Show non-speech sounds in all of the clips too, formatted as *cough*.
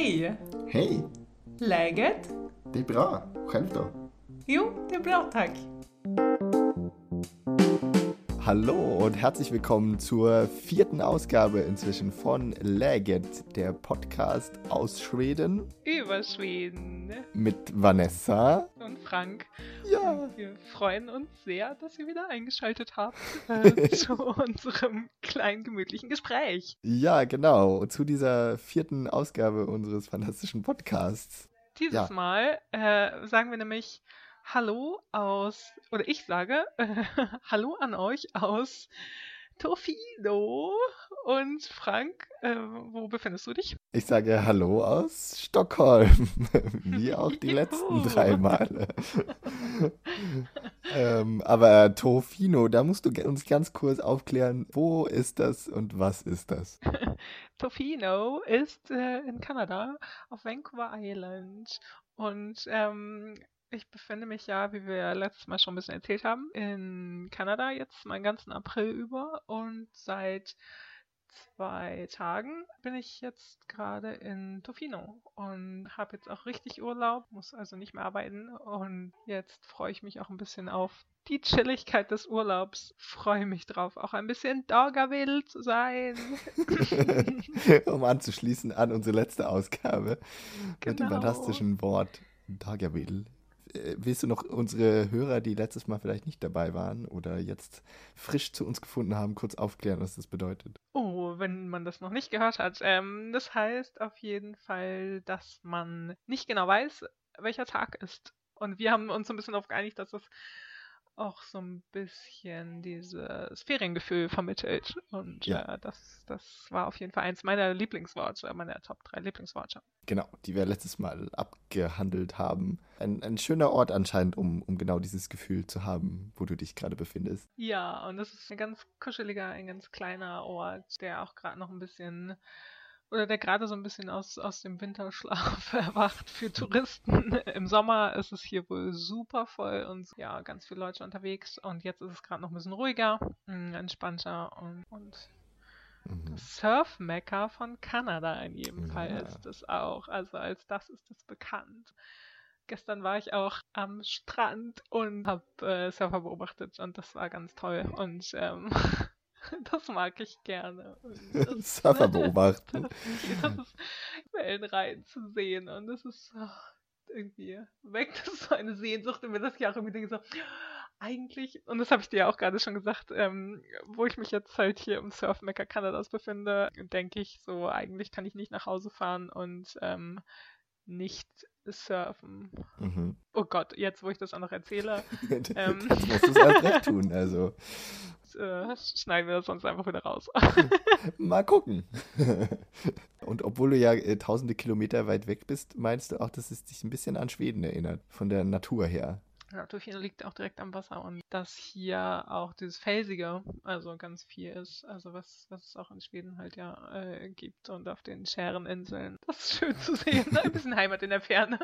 Hej! Hej! Läget? Det är bra. Själv då? Jo, det är bra tack. Hallo und herzlich willkommen zur vierten Ausgabe inzwischen von Läget, der Podcast aus Schweden Über Schweden mit Vanessa. Und Frank. Ja, Wir freuen uns sehr, dass ihr wieder eingeschaltet habt *laughs* äh, zu unserem kleinen gemütlichen Gespräch. ja, genau. Zu dieser vierten Ausgabe unseres fantastischen Podcasts. Dieses Ja. Mal äh, sagen wir nämlich Hallo aus, oder ich sage äh, *laughs* Hallo an euch aus Tofino. Und Frank, äh, wo befindest du dich? Ich sage Hallo aus Stockholm, *laughs* wie auch die letzten drei Male. *laughs* ähm, aber Tofino, da musst du uns ganz kurz aufklären, wo ist das und was ist das? *laughs* Tofino ist äh, in Kanada auf Vancouver Island und ähm, ich befinde mich ja, wie wir ja letztes Mal schon ein bisschen erzählt haben, in Kanada jetzt meinen ganzen April über und seit zwei Tagen bin ich jetzt gerade in Tofino und habe jetzt auch richtig Urlaub, muss also nicht mehr arbeiten und jetzt freue ich mich auch ein bisschen auf die Chilligkeit des Urlaubs, freue mich drauf, auch ein bisschen Doggerville zu sein. *laughs* um anzuschließen an unsere letzte Ausgabe mit dem Genau. fantastischen Wort Daggerwill. Äh, Willst du noch unsere Hörer, die letztes Mal vielleicht nicht dabei waren oder jetzt frisch zu uns gefunden haben, kurz aufklären, was das bedeutet? Oh, wenn man das noch nicht gehört hat. Ähm, das heißt auf jeden Fall, dass man nicht genau weiß, welcher Tag ist. Und wir haben uns so ein bisschen darauf geeinigt, dass das auch so ein bisschen dieses Feriengefühl vermittelt. Und Ja. äh, das, das war auf jeden Fall eins meiner Lieblingsworte, meiner Top 3 Lieblingsworte. Genau, die wir letztes Mal abgehandelt haben. Ein, ein schöner Ort anscheinend, um, um genau dieses Gefühl zu haben, wo du dich gerade befindest. Ja, und das ist ein ganz kuscheliger, ein ganz kleiner Ort, der auch gerade noch ein bisschen, oder der gerade so ein bisschen aus, aus dem Winterschlaf *laughs* erwacht für Touristen. *laughs* Im Sommer ist es hier wohl super voll und ja, ganz viele Leute unterwegs. Und jetzt ist es gerade noch ein bisschen ruhiger, entspannter und, und Mhm. das Surf-Mekka von Kanada in jedem Fall Ja. ist es auch. Also als das ist es bekannt. Gestern war ich auch am Strand und habe äh, Surfer beobachtet und das war ganz toll. Und ähm, *laughs* *laughs* das mag ich gerne. Und das, Surfer *laughs* *laughs* beobachten. das ist Wellenreiten zu sehen und das ist ach, irgendwie weckt das so eine Sehnsucht in mir, dass ich auch irgendwie denke so, eigentlich, und das habe ich dir ja auch gerade schon gesagt, ähm, wo ich mich jetzt halt hier im Surfmecker Kanadas befinde, denke ich so, eigentlich kann ich nicht nach Hause fahren und ähm, nicht surfen. Mhm. Oh Gott, jetzt wo ich das auch noch erzähle, Ähm. Jetzt musst du es erst recht tun. Also, äh, schneiden wir das sonst einfach wieder raus. *laughs* mal gucken. *laughs* Und obwohl du ja äh, tausende Kilometer weit weg bist, meinst du auch, dass es dich ein bisschen an Schweden erinnert, von der Natur her. Tofino liegt auch direkt am Wasser und dass hier auch dieses Felsige, also ganz viel ist, also was, was es auch in Schweden halt ja äh, gibt und auf den Schäreninseln. Das ist schön zu sehen, ein bisschen *laughs* Heimat in der Ferne.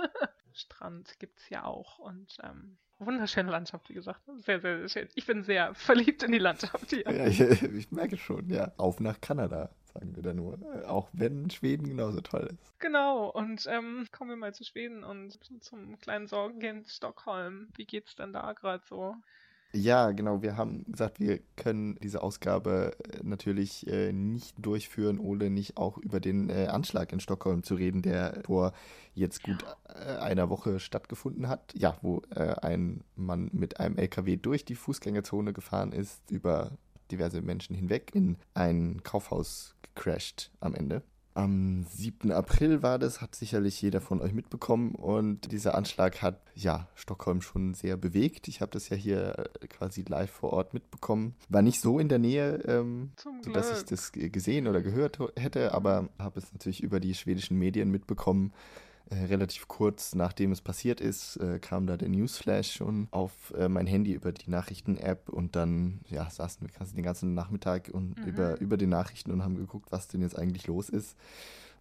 Strand gibt es ja auch und ähm, wunderschöne Landschaft, wie gesagt. Sehr, sehr, sehr schön. Ich bin sehr verliebt in die Landschaft hier. Ja, ich, *laughs* ich merke schon, ja. Auf nach Kanada, sagen wir da nur. Auch wenn Schweden genauso toll ist. Genau, und ähm, kommen wir mal zu Schweden und zum kleinen Sorgenkind Stockholm. Wie geht's denn da gerade so? Ja, genau. Wir haben gesagt, wir können diese Ausgabe äh, natürlich äh, nicht durchführen, ohne nicht auch über den äh, Anschlag in Stockholm zu reden, der vor jetzt gut äh, einer Woche stattgefunden hat. Ja, wo äh, ein Mann mit einem LKW durch die Fußgängerzone gefahren ist, über diverse Menschen hinweg, in ein Kaufhaus gecrashed am Ende. Am 7. April war das, hat sicherlich jeder von euch mitbekommen. Und dieser Anschlag hat ja Stockholm schon sehr bewegt. Ich habe das ja hier äh, quasi live vor Ort mitbekommen. War nicht so in der Nähe, ähm, sodass ich das g- gesehen oder gehört hätte, aber habe es natürlich über die schwedischen Medien mitbekommen. Äh, relativ kurz nachdem es passiert ist, äh, kam da der Newsflash schon auf äh, mein Handy über die Nachrichten-App und dann ja, saßen wir quasi den ganzen Nachmittag und Mhm. über, über die Nachrichten und haben geguckt, was denn jetzt eigentlich los ist.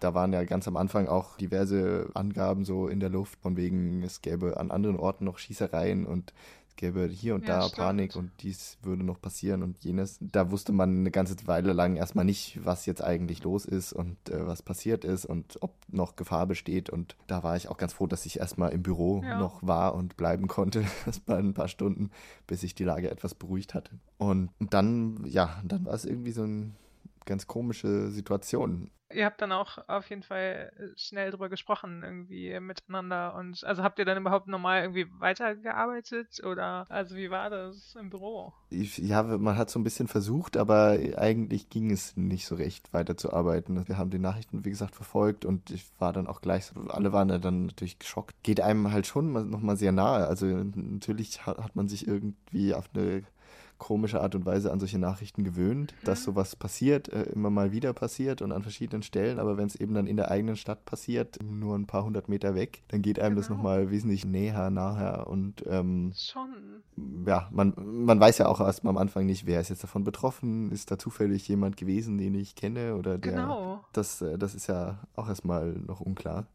Da waren ja ganz am Anfang auch diverse Angaben so in der Luft, von wegen, es gäbe an anderen Orten noch Schießereien und gäbe hier und Ja, da stimmt. Panik und dies würde noch passieren und jenes. Da wusste man eine ganze Weile lang erstmal nicht, was jetzt eigentlich los ist und äh, was passiert ist und ob noch Gefahr besteht. Und da war ich auch ganz froh, dass ich erstmal im Büro Ja. noch war und bleiben konnte. *laughs* Waren ein paar Stunden, bis sich die Lage etwas beruhigt hatte. Und dann, ja, dann war es irgendwie so eine ganz komische Situation. Ihr habt dann auch auf jeden Fall äh, schnell drüber gesprochen, irgendwie miteinander. Und also habt ihr dann überhaupt normal irgendwie weitergearbeitet? Oder also wie war das im Büro? Ich, ja, man hat so ein bisschen versucht, aber eigentlich ging es nicht so recht weiterzuarbeiten. Wir haben die Nachrichten, wie gesagt, verfolgt und ich war dann auch gleich, so- alle waren dann natürlich geschockt. Geht einem halt schon mal- noch mal sehr nahe. Also natürlich hat man sich irgendwie auf eine komische Art und Weise an solche Nachrichten gewöhnt, dass Mhm. sowas passiert, äh, immer mal wieder passiert und an verschiedenen Stellen, aber wenn es eben dann in der eigenen Stadt passiert, nur ein paar hundert Meter weg, dann geht einem das Genau. nochmal wesentlich näher, naher und ähm, Schon. ja, man, man weiß ja auch erstmal am Anfang nicht, wer ist jetzt davon betroffen, ist da zufällig jemand gewesen, den ich kenne oder der. Genau. Das, äh, das ist ja auch erstmal noch unklar.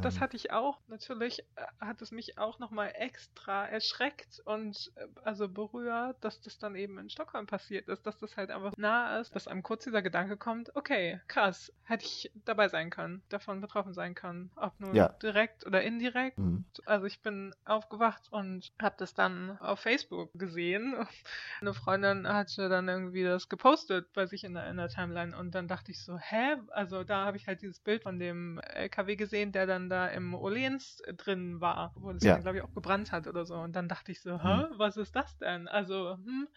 Das Ähm, hatte ich auch. Natürlich äh, hat es mich auch nochmal extra erschreckt und äh, also berührt, dass das dann eben in Stockholm passiert ist, dass das halt einfach nah ist, dass einem kurz dieser Gedanke kommt, okay, krass, hätte ich dabei sein können, davon betroffen sein können, ob nur Ja. direkt oder indirekt. mhm. Also ich bin aufgewacht und habe das dann auf Facebook gesehen. *laughs* Eine Freundin hatte dann irgendwie das gepostet bei sich in der, in der Timeline und dann dachte ich so, hä? Also da habe ich halt dieses Bild von dem LKW gesehen, der dann da im Orleans drin war, wo es Ja. dann glaube ich auch gebrannt hat oder so. Und dann dachte ich so, hä? Was ist das denn? Also, hm.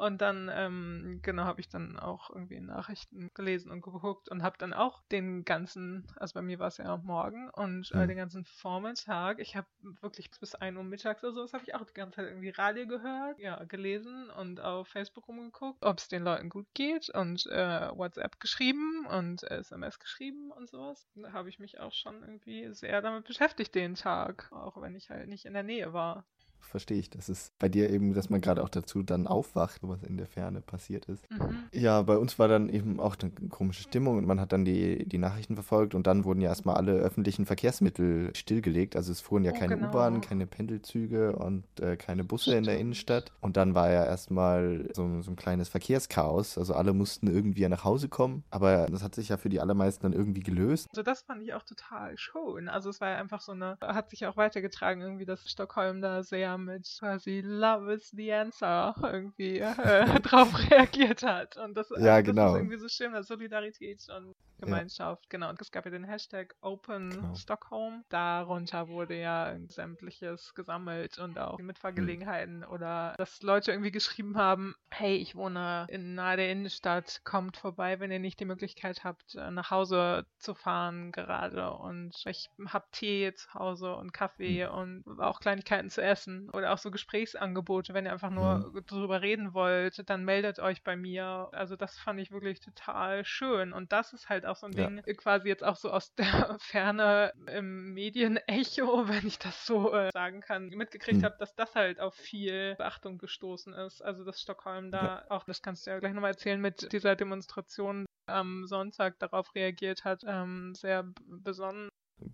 Und dann, ähm, genau, habe ich dann auch irgendwie Nachrichten gelesen und geguckt und habe dann auch den ganzen, also bei mir war es ja morgen und äh, Mhm. den ganzen Vormittag, ich habe wirklich bis 1 Uhr mittags oder so, das habe ich auch die ganze Zeit irgendwie Radio gehört, ja, gelesen und auf Facebook rumgeguckt, ob es den Leuten gut geht und äh, WhatsApp geschrieben und SMS geschrieben und sowas. Da habe ich mich auch schon irgendwie sehr damit beschäftigt den Tag, auch wenn ich halt nicht in der Nähe war. Verstehe ich. Das ist bei dir eben, dass man gerade auch dazu dann aufwacht, was in der Ferne passiert ist. Mhm. Ja, bei uns war dann eben auch eine komische Stimmung und man hat dann die, die Nachrichten verfolgt und dann wurden ja erstmal alle öffentlichen Verkehrsmittel stillgelegt. Also es fuhren ja Oh, keine genau. U-Bahn, keine Pendelzüge und äh, keine Busse in der. Innenstadt. Und dann war ja erstmal so, so ein kleines Verkehrschaos. Also alle mussten irgendwie nach Hause kommen. Aber das hat sich ja für die allermeisten dann irgendwie gelöst. Also das fand ich auch total schön. Also es war ja einfach so eine, hat sich auch weitergetragen, irgendwie, dass Stockholm da sehr mit quasi Love is the answer irgendwie äh, *laughs* drauf reagiert hat. Und das, Ja, das genau. ist irgendwie so schön, dass Solidarität und Gemeinschaft. Genau. Und es gab ja den Hashtag Open Genau. Stockholm. Darunter wurde ja sämtliches gesammelt und auch Mitfahrgelegenheiten oder dass Leute irgendwie geschrieben haben, hey, ich wohne in nahe der Innenstadt, kommt vorbei, wenn ihr nicht die Möglichkeit habt, äh, nach Hause zu fahren gerade und ich hab Tee zu Hause und Kaffee und auch Kleinigkeiten zu essen oder auch so Gesprächsangebote, wenn ihr einfach nur drüber reden wollt, dann meldet euch bei mir. Also das fand ich wirklich total schön und das ist halt auch so ein Ja. Ding, äh, quasi jetzt auch so aus *laughs* der Ferne im Medienecho, *laughs* wenn ich das so äh, sagen kann, mitgekriegt Hm. habe, dass das halt auf viel Beachtung gestoßen ist. Also dass Stockholm da auch, das kannst du ja gleich nochmal erzählen, mit dieser Demonstration am Sonntag darauf reagiert hat, ähm, sehr besonnen.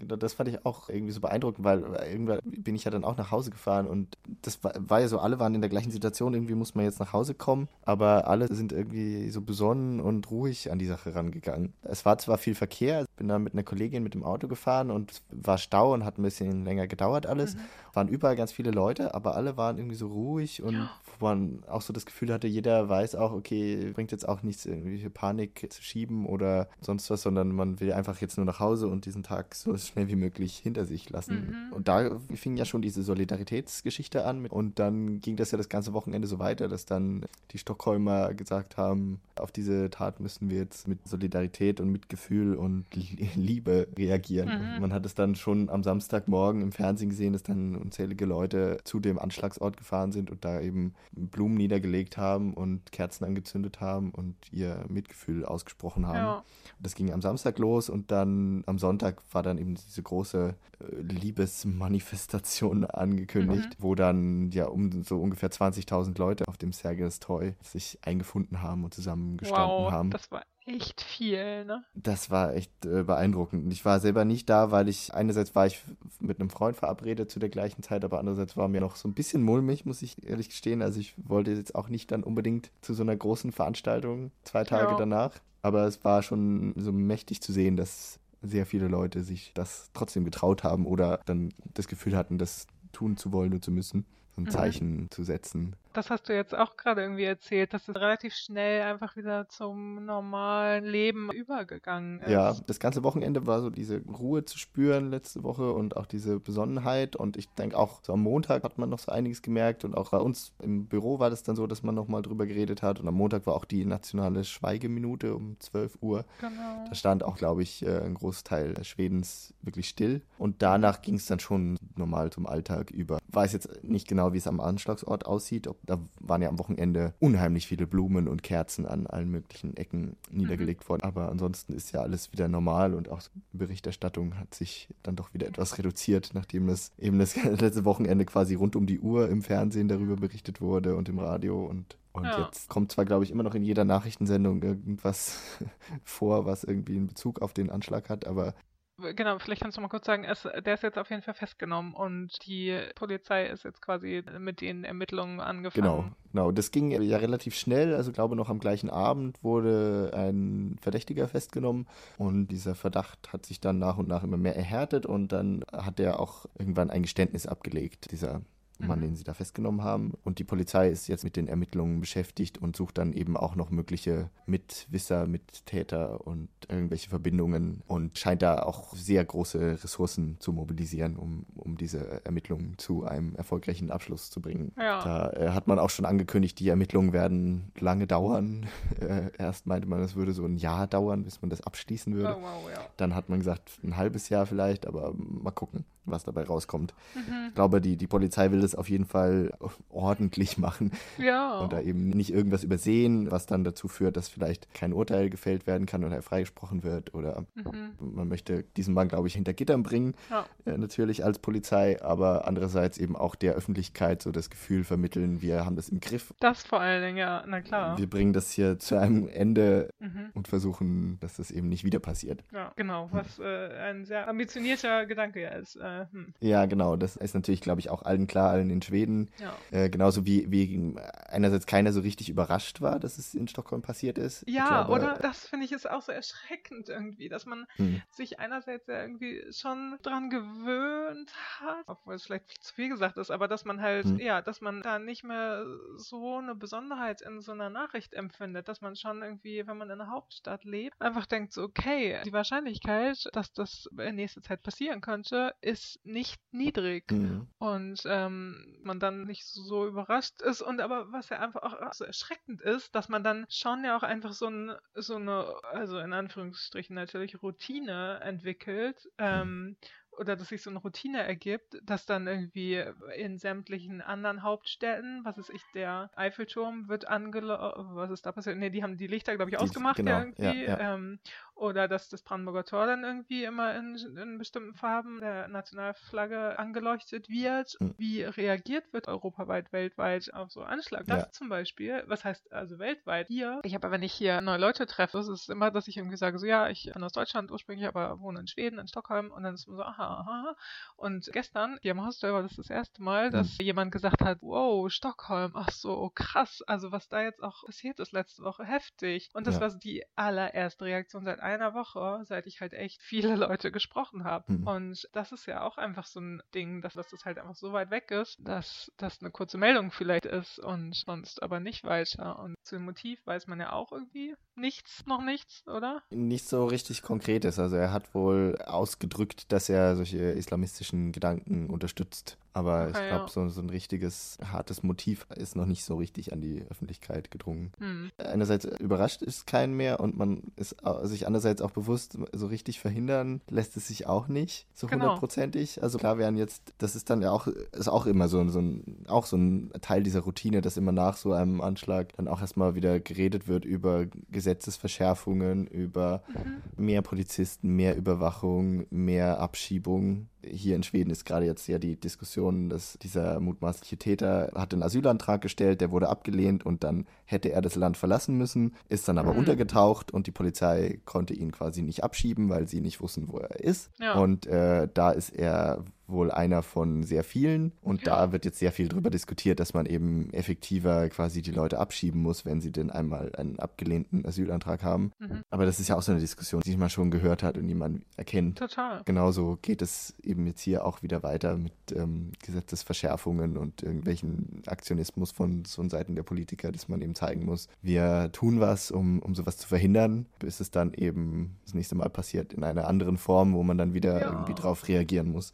Das fand ich auch irgendwie so beeindruckend, weil irgendwann bin ich ja dann auch nach Hause gefahren und das war, war ja so, alle waren in der gleichen Situation, irgendwie muss man jetzt nach Hause kommen, aber alle sind irgendwie so besonnen und ruhig an die Sache rangegangen. Es war zwar viel Verkehr, ich bin dann mit einer Kollegin mit dem Auto gefahren und es war Stau und hat ein bisschen länger gedauert alles, Mhm. waren überall ganz viele Leute, aber alle waren irgendwie so ruhig und Ja. wo man auch so das Gefühl hatte, jeder weiß auch, okay, bringt jetzt auch nichts, irgendwelche Panik zu schieben oder sonst was, sondern man will einfach jetzt nur nach Hause und diesen Tag so schnell wie möglich hinter sich lassen. Mhm. Und da fing ja schon diese Solidaritätsgeschichte an und dann ging das ja das ganze Wochenende so weiter, dass dann die Stockholmer gesagt haben, auf diese Tat müssen wir jetzt mit Solidarität und Mitgefühl und Lie- Liebe reagieren. Mhm. Man hat es dann schon am Samstagmorgen im Fernsehen gesehen, dass dann unzählige Leute zu dem Anschlagsort gefahren sind und da eben Blumen niedergelegt haben und Kerzen angezündet haben und ihr Mitgefühl ausgesprochen haben. Ja. Das ging am Samstag los und dann am Sonntag war dann eben diese große äh, Liebesmanifestation *laughs* angekündigt, Mhm. wo dann ja um so ungefähr 20.000 Leute auf dem Sergels Toy sich eingefunden haben und zusammengestanden Wow, haben. das war echt viel, ne? Das war echt äh, beeindruckend. Ich war selber nicht da, weil ich einerseits war ich mit einem Freund verabredet zu der gleichen Zeit, aber andererseits war mir noch so ein bisschen mulmig, muss ich ehrlich gestehen. Also ich wollte jetzt auch nicht dann unbedingt zu so einer großen Veranstaltung zwei Tage ja. danach. Aber es war schon so mächtig zu sehen, dass sehr viele Leute sich das trotzdem getraut haben oder dann das Gefühl hatten, das tun zu wollen und zu müssen, so ein mhm. Zeichen zu setzen das hast du jetzt auch gerade irgendwie erzählt, dass es relativ schnell einfach wieder zum normalen Leben übergegangen ist. Ja, das ganze Wochenende war so diese Ruhe zu spüren letzte Woche und auch diese Besonnenheit. Und ich denke auch so am Montag hat man noch so einiges gemerkt und auch bei uns im Büro war das dann so, dass man nochmal drüber geredet hat. Und am Montag war auch die nationale Schweigeminute um 12 Uhr. Genau. Da stand auch, glaube ich, äh, ein Großteil Schwedens wirklich still. Und danach ging es dann schon normal zum Alltag über. Weiß jetzt nicht genau, wie es am Anschlagsort aussieht, ob da waren ja am Wochenende unheimlich viele Blumen und Kerzen an allen möglichen Ecken niedergelegt mhm. worden. Aber ansonsten ist ja alles wieder normal und auch die Berichterstattung hat sich dann doch wieder etwas reduziert, nachdem es eben das *laughs* letzte Wochenende quasi rund um die Uhr im Fernsehen darüber berichtet wurde und im Radio und und ja. jetzt kommt zwar, glaube ich, immer noch in jeder Nachrichtensendung irgendwas *laughs* vor, was irgendwie einen Bezug auf den Anschlag hat, aber Genau, vielleicht kannst du mal kurz sagen, es, der ist jetzt auf jeden Fall festgenommen und die Polizei ist jetzt quasi mit den Ermittlungen angefangen. Genau, genau. Das ging ja relativ schnell. Also glaube noch am gleichen Abend wurde ein Verdächtiger festgenommen und dieser Verdacht hat sich dann nach und nach immer mehr erhärtet und dann hat er auch irgendwann ein Geständnis abgelegt, dieser Mann, mhm. den sie da festgenommen haben. Und die Polizei ist jetzt mit den Ermittlungen beschäftigt und sucht dann eben auch noch mögliche Mitwisser, Mittäter und irgendwelche Verbindungen und scheint da auch sehr große Ressourcen zu mobilisieren, um, um diese Ermittlungen zu einem erfolgreichen Abschluss zu bringen. Ja. Da äh, hat man auch schon angekündigt, die Ermittlungen werden lange dauern. *laughs* Äh, erst meinte man, es würde so ein Jahr dauern, bis man das abschließen würde. Oh, wow, ja. Dann hat man gesagt, ein halbes Jahr vielleicht, aber mal gucken was dabei rauskommt. Mhm. Ich glaube, die, die Polizei will das auf jeden Fall *laughs* ordentlich machen. Ja. Und da eben nicht irgendwas übersehen, was dann dazu führt, dass vielleicht kein Urteil gefällt werden kann oder er freigesprochen wird. Oder mhm. man möchte diesen Mann, glaube ich, hinter Gittern bringen, ja. äh, natürlich als Polizei, aber andererseits eben auch der Öffentlichkeit so das Gefühl vermitteln, wir haben das im Griff. Das vor allen Dingen, ja, na klar. Wir bringen das hier zu einem Ende mhm. und versuchen, dass das eben nicht wieder passiert. Ja, genau, was äh, ein sehr ambitionierter Gedanke ist. Äh, hm. Ja, genau. Das ist natürlich, glaube ich, auch allen klar, allen in Schweden. Ja. Äh, genauso wie, wie einerseits keiner so richtig überrascht war, dass es in Stockholm passiert ist. Ja, glaube, oder das finde ich ist auch so erschreckend irgendwie, dass man hm. sich einerseits ja irgendwie schon dran gewöhnt hat, obwohl es vielleicht zu viel gesagt ist, aber dass man halt, hm. ja, dass man da nicht mehr so eine Besonderheit in so einer Nachricht empfindet, dass man schon irgendwie, wenn man in einer Hauptstadt lebt, einfach denkt so, okay, die Wahrscheinlichkeit, dass das in nächster Zeit passieren könnte, ist nicht niedrig mhm. und ähm, man dann nicht so überrascht ist und aber was ja einfach auch so erschreckend ist, dass man dann schon ja auch einfach so, ein, so eine, also in Anführungsstrichen natürlich Routine entwickelt, ähm, oder dass sich so eine Routine ergibt, dass dann irgendwie in sämtlichen anderen Hauptstädten, was ist ich, der Eiffelturm wird angelaufen, was ist da passiert? Ne, die haben die Lichter, glaube ich, ausgemacht genau, ja irgendwie. Ja, ja. Ähm, oder dass das Brandenburger Tor dann irgendwie immer in, in bestimmten Farben der Nationalflagge angeleuchtet wird. Mhm. Wie reagiert wird europaweit, weltweit auf so Anschlag? Das zum Beispiel, was heißt also weltweit hier? Ich habe, wenn ich hier neue Leute treffe, ist es immer, dass ich irgendwie sage, so ja, ich bin aus Deutschland ursprünglich, aber wohne in Schweden, in Stockholm und dann ist man so, aha, aha. Und gestern hier im Hostel war das das erste Mal, dass mhm. jemand gesagt hat, wow, Stockholm, ach so, krass, also was da jetzt auch passiert ist letzte Woche, heftig. Und das ja. war die allererste Reaktion seit einer Woche, seit ich halt echt viele *laughs* Leute gesprochen habe. Mhm. Und das ist ja auch einfach so ein Ding, dass, dass das halt einfach so weit weg ist, dass das eine kurze Meldung vielleicht ist und sonst aber nicht weiter. Und zu dem Motiv weiß man ja auch irgendwie nichts, noch nichts, oder? Nicht so richtig konkretes. Also er hat wohl ausgedrückt, dass er solche islamistischen Gedanken unterstützt. Aber okay, ich glaube, ja. so, so ein richtiges, hartes Motiv ist noch nicht so richtig an die Öffentlichkeit gedrungen. Hm. Einerseits überrascht ist kein mehr und man ist sich andererseits auch bewusst, so richtig verhindern lässt es sich auch nicht, so genau. hundertprozentig. Also klar wären jetzt, das ist dann ja auch, ist auch immer so, so ein, auch so ein Teil dieser Routine, dass immer nach so einem Anschlag dann auch erstmal wieder geredet wird über Gesetzesverschärfungen, über mhm. mehr Polizisten, mehr Überwachung, mehr Abschiebung hier in Schweden ist gerade jetzt ja die Diskussion, dass dieser mutmaßliche Täter hat einen Asylantrag gestellt, der wurde abgelehnt und dann hätte er das Land verlassen müssen, ist dann aber mhm. untergetaucht und die Polizei konnte ihn quasi nicht abschieben, weil sie nicht wussten, wo er ist. Ja. Und äh, da ist er wohl einer von sehr vielen. Und da wird jetzt sehr viel darüber diskutiert, dass man eben effektiver quasi die Leute abschieben muss, wenn sie denn einmal einen abgelehnten Asylantrag haben. Mhm. Aber das ist ja auch so eine Diskussion, die man schon gehört hat und die man erkennt. Total. Genauso geht es eben jetzt hier auch wieder weiter mit ähm, Gesetzesverschärfungen und irgendwelchen Aktionismus von, von Seiten der Politiker, dass man eben zeigen muss, wir tun was, um, um sowas zu verhindern, bis es dann eben das nächste Mal passiert in einer anderen Form, wo man dann wieder ja. irgendwie drauf reagieren muss.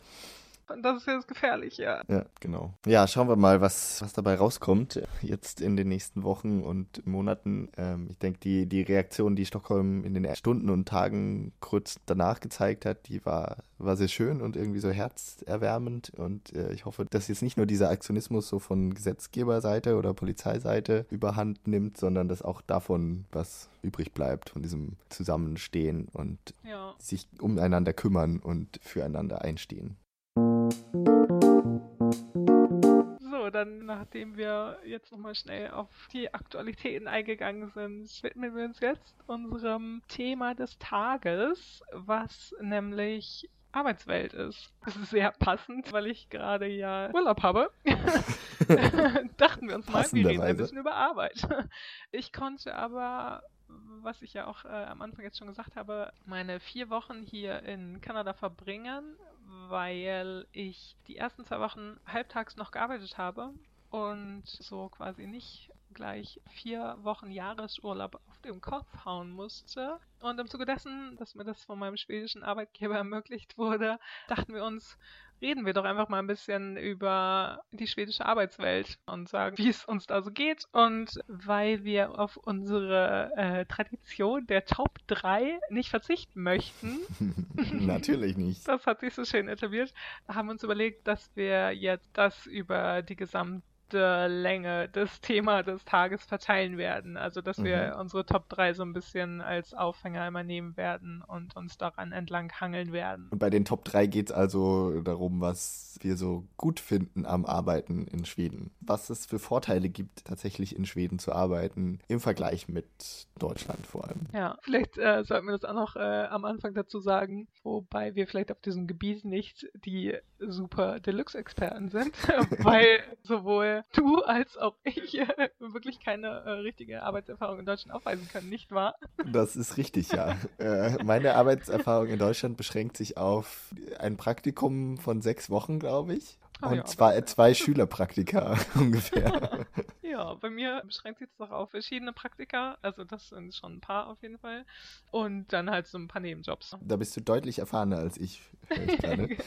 Das ist jetzt gefährlich, ja. Ja, genau. Ja, schauen wir mal, was, was dabei rauskommt jetzt in den nächsten Wochen und Monaten. Ähm, ich denke, die, die Reaktion, die Stockholm in den Stunden und Tagen kurz danach gezeigt hat, die war, war sehr schön und irgendwie so herzerwärmend. Und äh, ich hoffe, dass jetzt nicht nur dieser Aktionismus so von Gesetzgeberseite oder Polizeiseite überhand nimmt, sondern dass auch davon was übrig bleibt, von diesem Zusammenstehen und ja. sich umeinander kümmern und füreinander einstehen. So, dann nachdem wir jetzt nochmal schnell auf die Aktualitäten eingegangen sind, widmen wir uns jetzt unserem Thema des Tages, was nämlich Arbeitswelt ist. Das ist sehr passend, weil ich gerade ja Urlaub habe. *laughs* *laughs* Dachten wir uns mal, wir reden ein bisschen über Arbeit. Ich konnte aber was ich ja auch äh, am Anfang jetzt schon gesagt habe, meine vier Wochen hier in Kanada verbringen weil ich die ersten zwei Wochen halbtags noch gearbeitet habe und so quasi nicht gleich vier Wochen Jahresurlaub auf dem Kopf hauen musste. Und im Zuge dessen, dass mir das von meinem schwedischen Arbeitgeber *laughs* ermöglicht wurde, dachten wir uns, reden wir doch einfach mal ein bisschen über die schwedische Arbeitswelt und sagen, wie es uns da so geht. Und weil wir auf unsere äh, Tradition der Top 3 nicht verzichten möchten. *laughs* Natürlich nicht. Das hat sich so schön etabliert. Haben uns überlegt, dass wir jetzt das über die gesamte Länge des Thema des Tages verteilen werden. Also, dass mhm. wir unsere Top 3 so ein bisschen als Aufhänger immer nehmen werden und uns daran entlang hangeln werden. Und bei den Top 3 geht es also darum, was wir so gut finden am Arbeiten in Schweden. Was es für Vorteile gibt, tatsächlich in Schweden zu arbeiten, im Vergleich mit Deutschland vor allem. Ja, vielleicht äh, sollten wir das auch noch äh, am Anfang dazu sagen, wobei wir vielleicht auf diesem Gebiet nicht die super Deluxe-Experten sind, *laughs* weil sowohl *laughs* du als auch ich äh, wirklich keine äh, richtige Arbeitserfahrung in Deutschland aufweisen können, nicht wahr? Das ist richtig, ja. *laughs* äh, meine Arbeitserfahrung in Deutschland beschränkt sich auf ein Praktikum von sechs Wochen, glaube ich. Ah, und ja, zwei, zwei *laughs* Schülerpraktika ungefähr. Ja, bei mir beschränkt sich das auch auf verschiedene Praktika. Also das sind schon ein paar auf jeden Fall. Und dann halt so ein paar Nebenjobs. Da bist du deutlich erfahrener als ich. *laughs*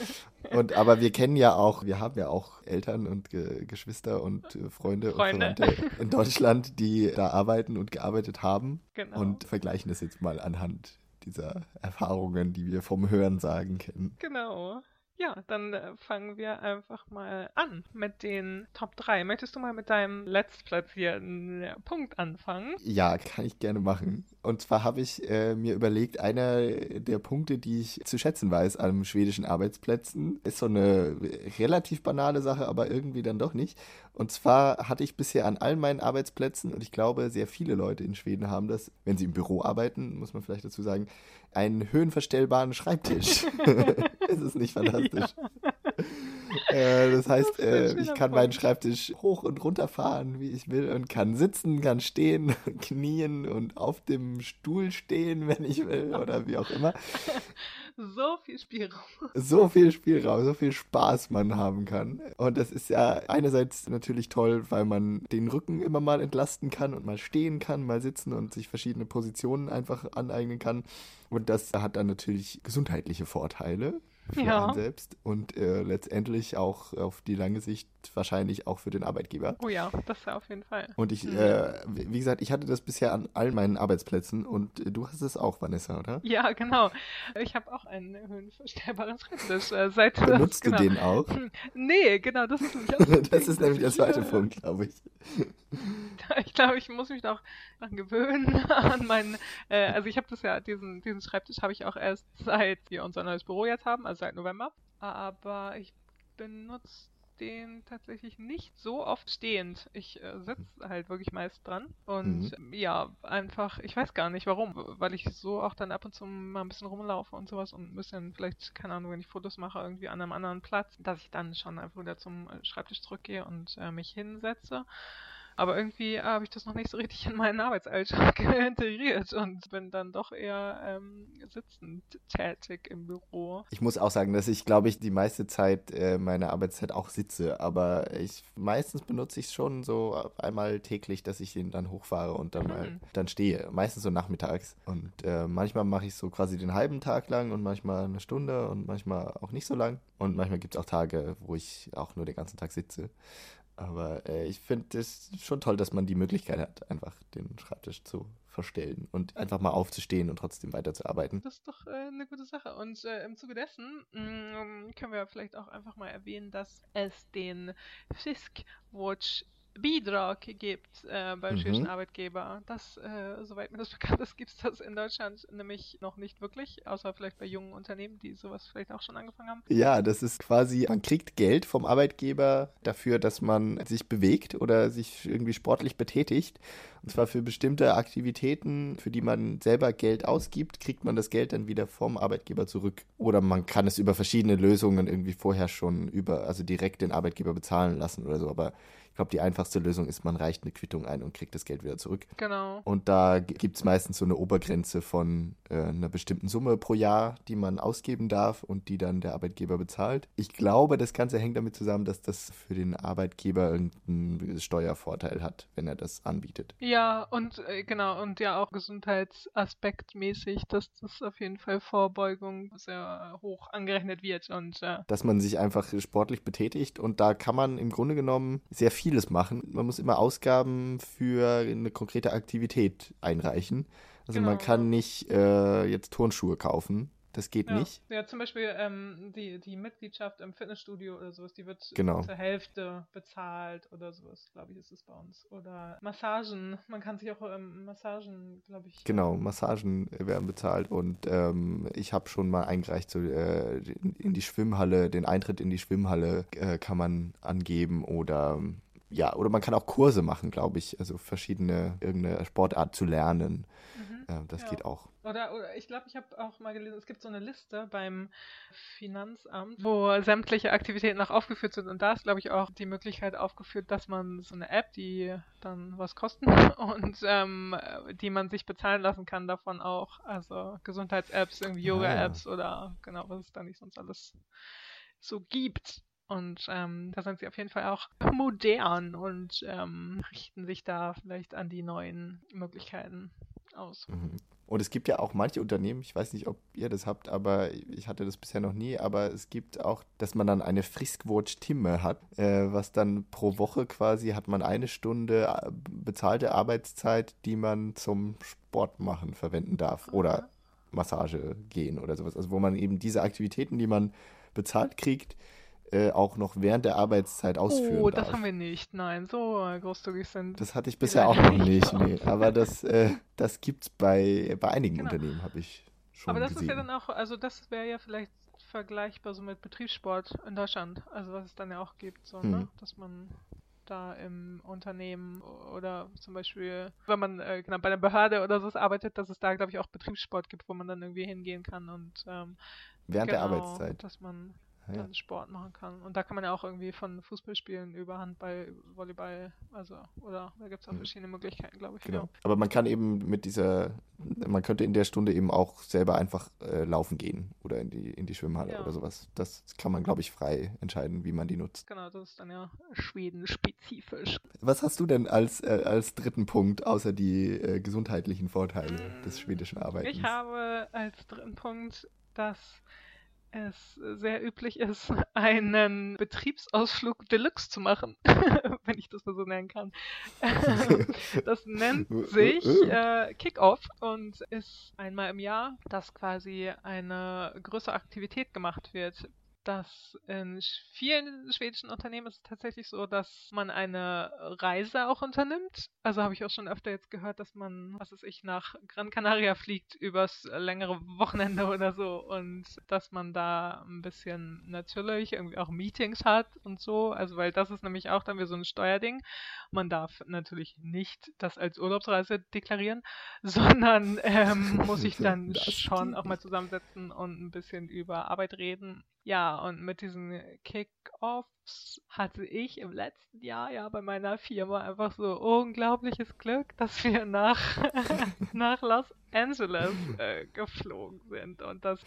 und aber wir kennen ja auch, wir haben ja auch Eltern und Ge Geschwister und äh, Freunde, Freunde. und Verwandte in Deutschland, die da arbeiten und gearbeitet haben. Genau. Und vergleichen das jetzt mal anhand dieser Erfahrungen, die wir vom Hören sagen kennen. Genau. Ja, dann äh, fangen wir einfach mal an mit den Top 3. Möchtest du mal mit deinem letztplatzierten Punkt anfangen? Ja, kann ich gerne machen. Und zwar habe ich äh, mir überlegt, einer der Punkte, die ich zu schätzen weiß an schwedischen Arbeitsplätzen, ist so eine relativ banale Sache, aber irgendwie dann doch nicht. Und zwar hatte ich bisher an all meinen Arbeitsplätzen, und ich glaube, sehr viele Leute in Schweden haben das, wenn sie im Büro arbeiten, muss man vielleicht dazu sagen, einen höhenverstellbaren Schreibtisch. *laughs* ist es nicht fantastisch? Ja. Äh, das heißt, das äh, ich kann Punkt. meinen Schreibtisch hoch und runter fahren, wie ich will, und kann sitzen, kann stehen, *laughs* knien und auf dem Stuhl stehen, wenn ich will, oder wie auch immer. *laughs* So viel Spielraum. So viel Spielraum, so viel Spaß man haben kann. Und das ist ja einerseits natürlich toll, weil man den Rücken immer mal entlasten kann und mal stehen kann, mal sitzen und sich verschiedene Positionen einfach aneignen kann. Und das hat dann natürlich gesundheitliche Vorteile für ja. einen selbst und äh, letztendlich auch auf die lange Sicht wahrscheinlich auch für den Arbeitgeber. Oh ja, das auf jeden Fall. Und ich, mhm. äh, wie gesagt, ich hatte das bisher an all meinen Arbeitsplätzen und äh, du hast es auch, Vanessa, oder? Ja, genau. Ich habe auch einen höhenverstellbaren Schreibtisch. Äh, seit Benutzt *laughs* genau. du den auch? Nee, genau, das ist nämlich auch *laughs* Das ist nämlich der zweite *laughs* Punkt, glaube ich. Ich glaube, ich muss mich noch daran gewöhnen an meinen, äh, also ich habe das ja, diesen, diesen Schreibtisch habe ich auch erst seit wir unser neues Büro jetzt haben, also seit November. aber ich benutze den tatsächlich nicht so oft stehend. Ich äh, sitze halt wirklich meist dran. Und mhm. ja, einfach, ich weiß gar nicht warum, weil ich so auch dann ab und zu mal ein bisschen rumlaufe und sowas und ein bisschen vielleicht, keine Ahnung, wenn ich Fotos mache, irgendwie an einem anderen Platz, dass ich dann schon einfach wieder zum Schreibtisch zurückgehe und äh, mich hinsetze. Aber irgendwie habe ich das noch nicht so richtig in meinen Arbeitsalltag *laughs* integriert und bin dann doch eher ähm, sitzend tätig im Büro. Ich muss auch sagen, dass ich, glaube ich, die meiste Zeit äh, meiner Arbeitszeit auch sitze. Aber ich meistens benutze ich es schon so einmal täglich, dass ich den dann hochfahre und dann mhm. mal dann stehe. Meistens so nachmittags. Und äh, manchmal mache ich so quasi den halben Tag lang und manchmal eine Stunde und manchmal auch nicht so lang. Und manchmal gibt es auch Tage, wo ich auch nur den ganzen Tag sitze. Aber äh, ich finde es schon toll, dass man die Möglichkeit hat, einfach den Schreibtisch zu verstellen und einfach mal aufzustehen und trotzdem weiterzuarbeiten. Das ist doch äh, eine gute Sache. Und äh, im Zuge dessen mh, mm, können wir vielleicht auch einfach mal erwähnen, dass es den Fisk Watch Bidrag gibt äh, beim mhm. schwedischen Arbeitgeber. Das, äh, soweit mir das *laughs* bekannt ist, gibt es das in Deutschland nämlich noch nicht wirklich, außer vielleicht bei jungen Unternehmen, die sowas vielleicht auch schon angefangen haben. Ja, das ist quasi, man kriegt Geld vom Arbeitgeber dafür, dass man sich bewegt oder sich irgendwie sportlich betätigt. Und zwar für bestimmte Aktivitäten, für die man selber Geld ausgibt, kriegt man das Geld dann wieder vom Arbeitgeber zurück. Oder man kann es über verschiedene Lösungen irgendwie vorher schon über, also direkt den Arbeitgeber bezahlen lassen oder so. Aber ich glaube, die einfachste Lösung ist, man reicht eine Quittung ein und kriegt das Geld wieder zurück. Genau. Und da gibt es meistens so eine Obergrenze von äh, einer bestimmten Summe pro Jahr, die man ausgeben darf und die dann der Arbeitgeber bezahlt. Ich glaube, das Ganze hängt damit zusammen, dass das für den Arbeitgeber irgendeinen Steuervorteil hat, wenn er das anbietet. Ja, und äh, genau, und ja auch gesundheitsaspektmäßig, dass das auf jeden Fall Vorbeugung sehr hoch angerechnet wird. Und, äh, dass man sich einfach sportlich betätigt und da kann man im Grunde genommen sehr viel vieles machen. Man muss immer Ausgaben für eine konkrete Aktivität einreichen. Also genau. man kann nicht äh, jetzt Turnschuhe kaufen, das geht ja. nicht. Ja, zum Beispiel ähm, die, die Mitgliedschaft im Fitnessstudio oder sowas, die wird genau. zur Hälfte bezahlt oder sowas, glaube ich, ist es bei uns. Oder Massagen, man kann sich auch ähm, Massagen, glaube ich. Genau, Massagen werden bezahlt und ähm, ich habe schon mal eingereicht, so, äh, in die Schwimmhalle, den Eintritt in die Schwimmhalle äh, kann man angeben oder ja, oder man kann auch Kurse machen, glaube ich, also verschiedene, irgendeine Sportart zu lernen. Mhm, äh, das ja. geht auch. Oder, oder ich glaube, ich habe auch mal gelesen, es gibt so eine Liste beim Finanzamt, wo sämtliche Aktivitäten auch aufgeführt sind. Und da ist, glaube ich, auch die Möglichkeit aufgeführt, dass man so eine App, die dann was kosten *laughs* und ähm, die man sich bezahlen lassen kann, davon auch. Also Gesundheits-Apps, irgendwie Yoga-Apps ah. oder genau, was es da nicht sonst alles so gibt. Und ähm, da sind sie auf jeden Fall auch modern und ähm, richten sich da vielleicht an die neuen Möglichkeiten aus. Mhm. Und es gibt ja auch manche Unternehmen, ich weiß nicht, ob ihr das habt, aber ich hatte das bisher noch nie, aber es gibt auch, dass man dann eine Friskwoord-Stimme hat, äh, was dann pro Woche quasi hat man eine Stunde äh, bezahlte Arbeitszeit, die man zum Sport machen verwenden darf Aha. oder Massage gehen oder sowas. Also wo man eben diese Aktivitäten, die man bezahlt kriegt, äh, auch noch während der Arbeitszeit ausführen Oh, das darf. haben wir nicht. Nein, so großzügig sind. Das hatte ich bisher auch noch nicht. Nee. Aber das, äh, das gibt es bei, bei einigen genau. Unternehmen, habe ich schon Aber das gesehen. ist ja dann auch, also das wäre ja vielleicht vergleichbar so mit Betriebssport in Deutschland. Also was es dann ja auch gibt, so, ne? hm. ne? dass man da im Unternehmen oder zum Beispiel, wenn man äh, genau, bei einer Behörde oder so arbeitet, dass es da, glaube ich, auch Betriebssport gibt, wo man dann irgendwie hingehen kann und ähm, während genau, der Arbeitszeit. Dass man ja. dann Sport machen kann. Und da kann man ja auch irgendwie von Fußballspielen über Handball, Volleyball, also, oder da gibt es auch mhm. verschiedene Möglichkeiten, glaube ich. Genau. Ja. Aber man kann eben mit dieser, man könnte in der Stunde eben auch selber einfach äh, laufen gehen oder in die, in die Schwimmhalle ja. oder sowas. Das kann man, glaube ich, frei entscheiden, wie man die nutzt. Genau, das ist dann ja Schweden-spezifisch. Was hast du denn als, äh, als dritten Punkt, außer die äh, gesundheitlichen Vorteile mm, des schwedischen Arbeitens? Ich habe als dritten Punkt, dass es sehr üblich ist, *laughs* einen Betriebsausflug Deluxe zu machen, *laughs* wenn ich das mal so nennen kann. das nennt *laughs* sich äh, Kickoff und ist einmal im Jahr, dass quasi eine größere Aktivität gemacht wird dass in vielen schwedischen Unternehmen ist es tatsächlich so, dass man eine Reise auch unternimmt. Also habe ich auch schon öfter jetzt gehört, dass man, was weiß ich, nach Gran Canaria fliegt übers längere Wochenende *laughs* oder so und dass man da ein bisschen natürlich irgendwie auch Meetings hat und so. Also weil das ist nämlich auch dann wieder so ein Steuerding. Man darf natürlich nicht das als Urlaubsreise deklarieren, *laughs* sondern ähm, muss sich *laughs* dann schon auch mal zusammensetzen und ein bisschen über Arbeit reden ja, und mit diesen Kick-Offs hatte ich im letzten Jahr ja bei meiner Firma einfach so unglaubliches Glück, dass wir nach, *laughs* nach Los Angeles äh, geflogen sind und dass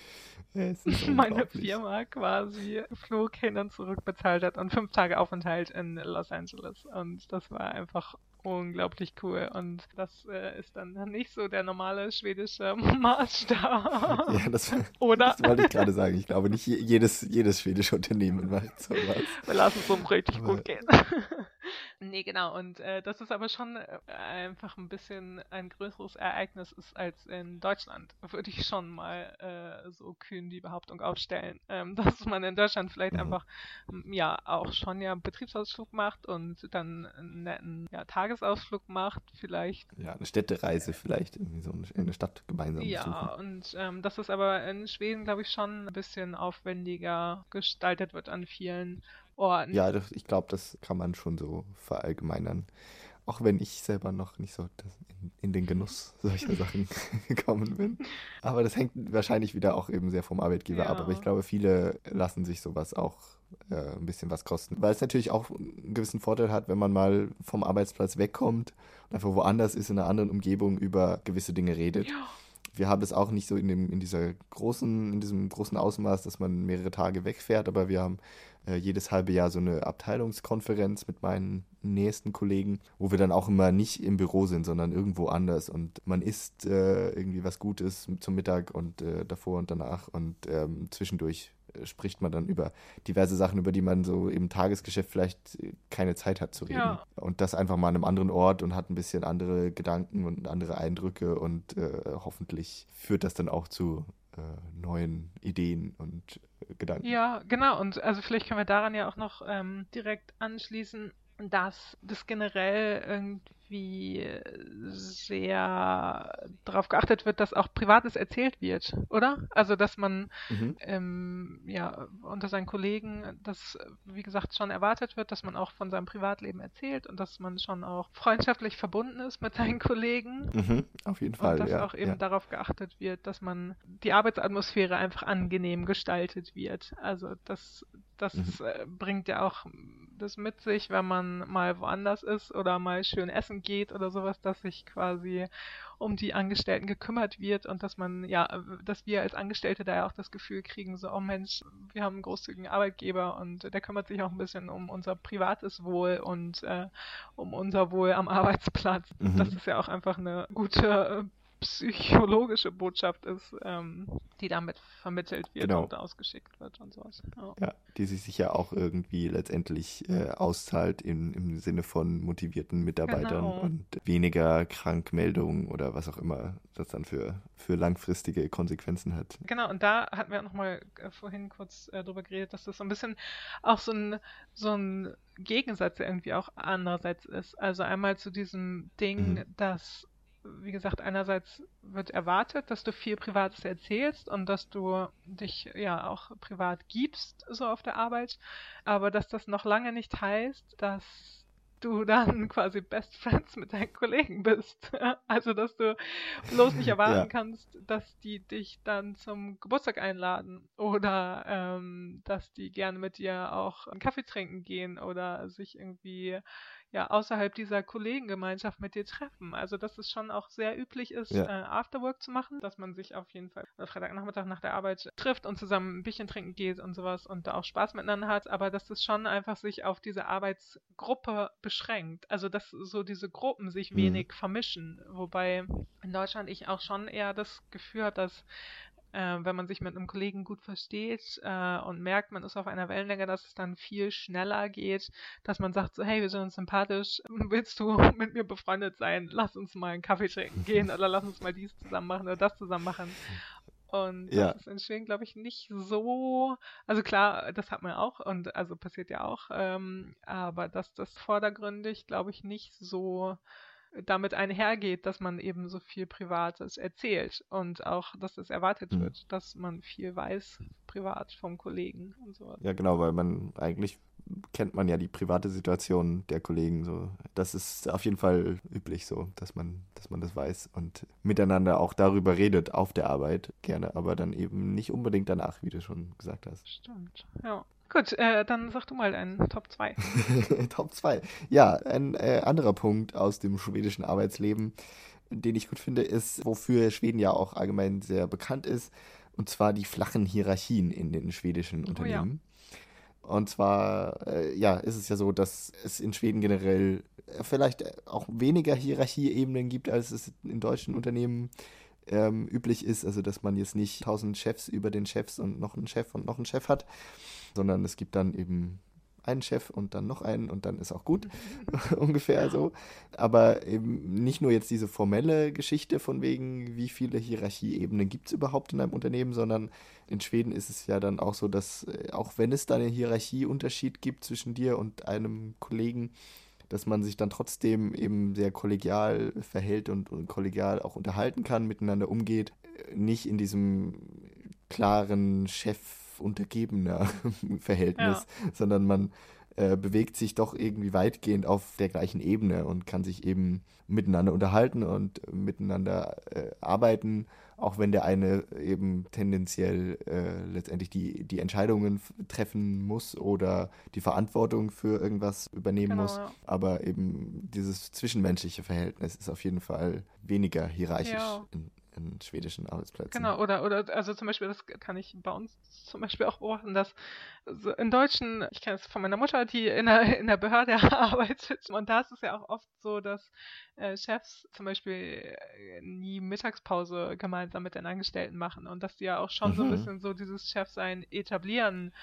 *laughs* meine Firma quasi Flug hin und zurück bezahlt hat und fünf Tage Aufenthalt in Los Angeles. Und das war einfach unglaublich cool. Und das äh, ist dann nicht so der normale schwedische *laughs* Maßstab. Ja, das, *laughs* Oder? das wollte ich gerade sagen. Ich glaube, nicht jedes, jedes schwedische Unternehmen macht sowas. Wir lassen es uns richtig aber, gut gehen. Nee, genau. Und äh, das ist aber schon äh, einfach ein bisschen ein größeres Ereignis ist als in Deutschland. Würde ich schon mal äh, so kühn die Behauptung aufstellen, ähm, *laughs* dass man in Deutschland vielleicht mhm. einfach ja auch schon ja einen Betriebsausflug macht und dann einen netten ja, Tagesausflug macht, vielleicht. Ja, eine Städtereise vielleicht, irgendwie so in eine Stadt gemeinsam Ja, besuchen. und ähm, dass es aber in Schweden, glaube ich, schon ein bisschen aufwendiger gestaltet wird an vielen Orten. Ja, ich glaube, das kann man schon so verallgemeinern. Auch wenn ich selber noch nicht so in, in, den Genuss solcher *laughs* Sachen *laughs* gekommen bin. Aber das hängt wahrscheinlich wieder auch eben sehr vom Arbeitgeber ja. ab. Aber ich glaube, viele lassen sich sowas auch äh, ein bisschen was kosten. Weil es natürlich auch einen gewissen Vorteil hat, wenn man mal vom Arbeitsplatz wegkommt und einfach woanders ist, in einer anderen Umgebung über gewisse Dinge redet. Ja wir haben es auch nicht so in, dem, in dieser großen, in diesem großen Ausmaß, dass man mehrere Tage wegfährt, aber wir haben äh, jedes halbe Jahr so eine Abteilungskonferenz mit meinen nächsten Kollegen, wo wir dann auch immer nicht im Büro sind, sondern irgendwo anders. Und man isst äh, irgendwie was Gutes zum Mittag und äh, davor und danach. Und ähm, zwischendurch spricht man dann über diverse Sachen, über die man so im Tagesgeschäft vielleicht keine Zeit hat zu reden. Ja. Und das einfach mal an einem anderen Ort und hat ein bisschen andere Gedanken und andere Eindrücke und äh, hoffentlich führt das dann auch zu äh, neuen Ideen und äh, Gedanken. Ja, genau. Und also vielleicht können wir daran ja auch noch ähm, direkt anschließen, dass das generell irgendwie wie sehr darauf geachtet wird, dass auch Privates erzählt wird, oder? Also, dass man mhm. ähm, ja unter seinen Kollegen, dass, wie gesagt, schon erwartet wird, dass man auch von seinem Privatleben erzählt und dass man schon auch freundschaftlich verbunden ist mit seinen Kollegen. Mhm, auf jeden Fall. Und dass ja, auch eben ja. darauf geachtet wird, dass man die Arbeitsatmosphäre einfach angenehm gestaltet wird. Also, das, das mhm. Äh, bringt ja auch das mit sich, wenn man mal woanders ist oder mal schön essen geht oder sowas, dass sich quasi um die Angestellten gekümmert wird und dass man, ja, dass wir als Angestellte da ja auch das Gefühl kriegen, so, oh Mensch, wir haben einen großzügigen Arbeitgeber und der kümmert sich auch ein bisschen um unser privates Wohl und äh, um unser Wohl am Arbeitsplatz. Mhm. Das ist ja auch einfach eine gute psychologische Botschaft ist, ähm, die damit vermittelt wird genau. und ausgeschickt wird und sowas. Ja. ja, die sich sicher auch irgendwie letztendlich äh, auszahlt im, im Sinne von motivierten Mitarbeitern genau. und weniger Krankmeldungen oder was auch immer das dann für, für langfristige Konsequenzen hat. Genau, und da hatten wir auch nochmal äh, vorhin kurz äh, drüber geredet, dass das so ein bisschen auch so ein, so ein Gegensatz irgendwie auch andererseits ist. Also einmal zu diesem Ding, mhm. dass wie gesagt, einerseits wird erwartet, dass du viel Privates erzählst und dass du dich ja auch privat gibst, so auf der Arbeit, aber dass das noch lange nicht heißt, dass du dann *laughs* quasi Best Friends mit deinen Kollegen bist. *laughs* Also, dass du bloß nicht *laughs* erwarten ja. kannst, dass die dich dann zum Geburtstag einladen oder ähm, dass die gerne mit dir auch einen Kaffee trinken gehen oder sich irgendwie ja außerhalb dieser Kollegengemeinschaft mit dir treffen. Also dass es schon auch sehr üblich ist, ja. äh, Afterwork zu machen, dass man sich auf jeden Fall Freitagnachmittag nach der Arbeit trifft und zusammen ein Bierchen trinken geht und sowas und da auch Spaß miteinander hat, aber dass es schon einfach sich auf diese Arbeitsgruppe beschränkt. Also dass so diese Gruppen sich mhm. wenig vermischen, wobei in Deutschland ich auch schon eher das Gefühl habe, dass äh, wenn man sich mit einem Kollegen gut versteht äh, und merkt, man ist auf einer Wellenlänge, dass es dann viel schneller geht, dass man sagt so, hey, wir sind uns sympathisch, *laughs* willst du mit mir befreundet sein? Lass uns mal einen Kaffee trinken gehen *laughs* oder lass uns mal dies zusammen machen oder das zusammen machen. Und das Ja. ist in Schweden, glaube ich, nicht so. Also klar, das hat man auch und also passiert ja auch, ähm, aber dass das vordergründig, glaube ich, nicht so damit einhergeht, dass man eben so viel Privates erzählt und auch, dass es erwartet Mhm. wird, dass man viel weiß privat vom Kollegen und sowas. Ja, genau, weil man eigentlich kennt man ja die private Situation der Kollegen so. Das ist auf jeden Fall üblich so, dass man, dass man das weiß und miteinander auch darüber redet auf der Arbeit gerne, aber dann eben nicht unbedingt danach, wie du schon gesagt hast. Stimmt, ja. Gut, äh, dann sag du mal deinen Top 2. *laughs* Top 2. Ja, ein äh, anderer Punkt aus dem schwedischen Arbeitsleben, den ich gut finde, ist, wofür Schweden ja auch allgemein sehr bekannt ist, und zwar die flachen Hierarchien in den schwedischen Oh ja. Unternehmen. Und zwar, äh, ja, ist es ja so, dass es in Schweden generell äh, vielleicht auch weniger Hierarchieebenen gibt, als es in deutschen Unternehmen ähm, üblich ist. Also, dass man jetzt nicht tausend Chefs über den Chefs und noch einen Chef und noch einen Chef hat, sondern es gibt dann eben einen Chef und dann noch einen und dann ist auch gut, *laughs* ungefähr so. Aber eben nicht nur jetzt diese formelle Geschichte von wegen, wie viele Hierarchieebenen gibt es überhaupt in einem Unternehmen, sondern in Schweden ist es ja dann auch so, dass äh, auch wenn es da einen Hierarchieunterschied gibt zwischen dir und einem Kollegen, dass man sich dann trotzdem eben sehr kollegial verhält und, und kollegial auch unterhalten kann, miteinander umgeht, nicht in diesem klaren Chef-Untergebener Verhältnis, sondern man äh, bewegt sich doch irgendwie weitgehend auf der gleichen Ebene und kann sich eben miteinander unterhalten und miteinander äh, arbeiten, auch wenn der eine eben tendenziell äh, letztendlich die, die Entscheidungen treffen muss oder die Verantwortung für irgendwas übernehmen Genau, muss. ja. Aber eben dieses zwischenmenschliche Verhältnis ist auf jeden Fall weniger hierarchisch Ja. in, in schwedischen Arbeitsplätzen. Genau, oder, oder, also zum Beispiel, das kann ich bei uns zum Beispiel auch beobachten, dass so in Deutschen, ich kenne es von meiner Mutter, die in der, in der Behörde *laughs* arbeitet, und da ist es ja auch oft so, dass äh, Chefs zum Beispiel äh, nie Mittagspause gemeinsam mit den Angestellten machen und dass die ja auch schon so ein Mhm. bisschen so dieses Chefsein etablieren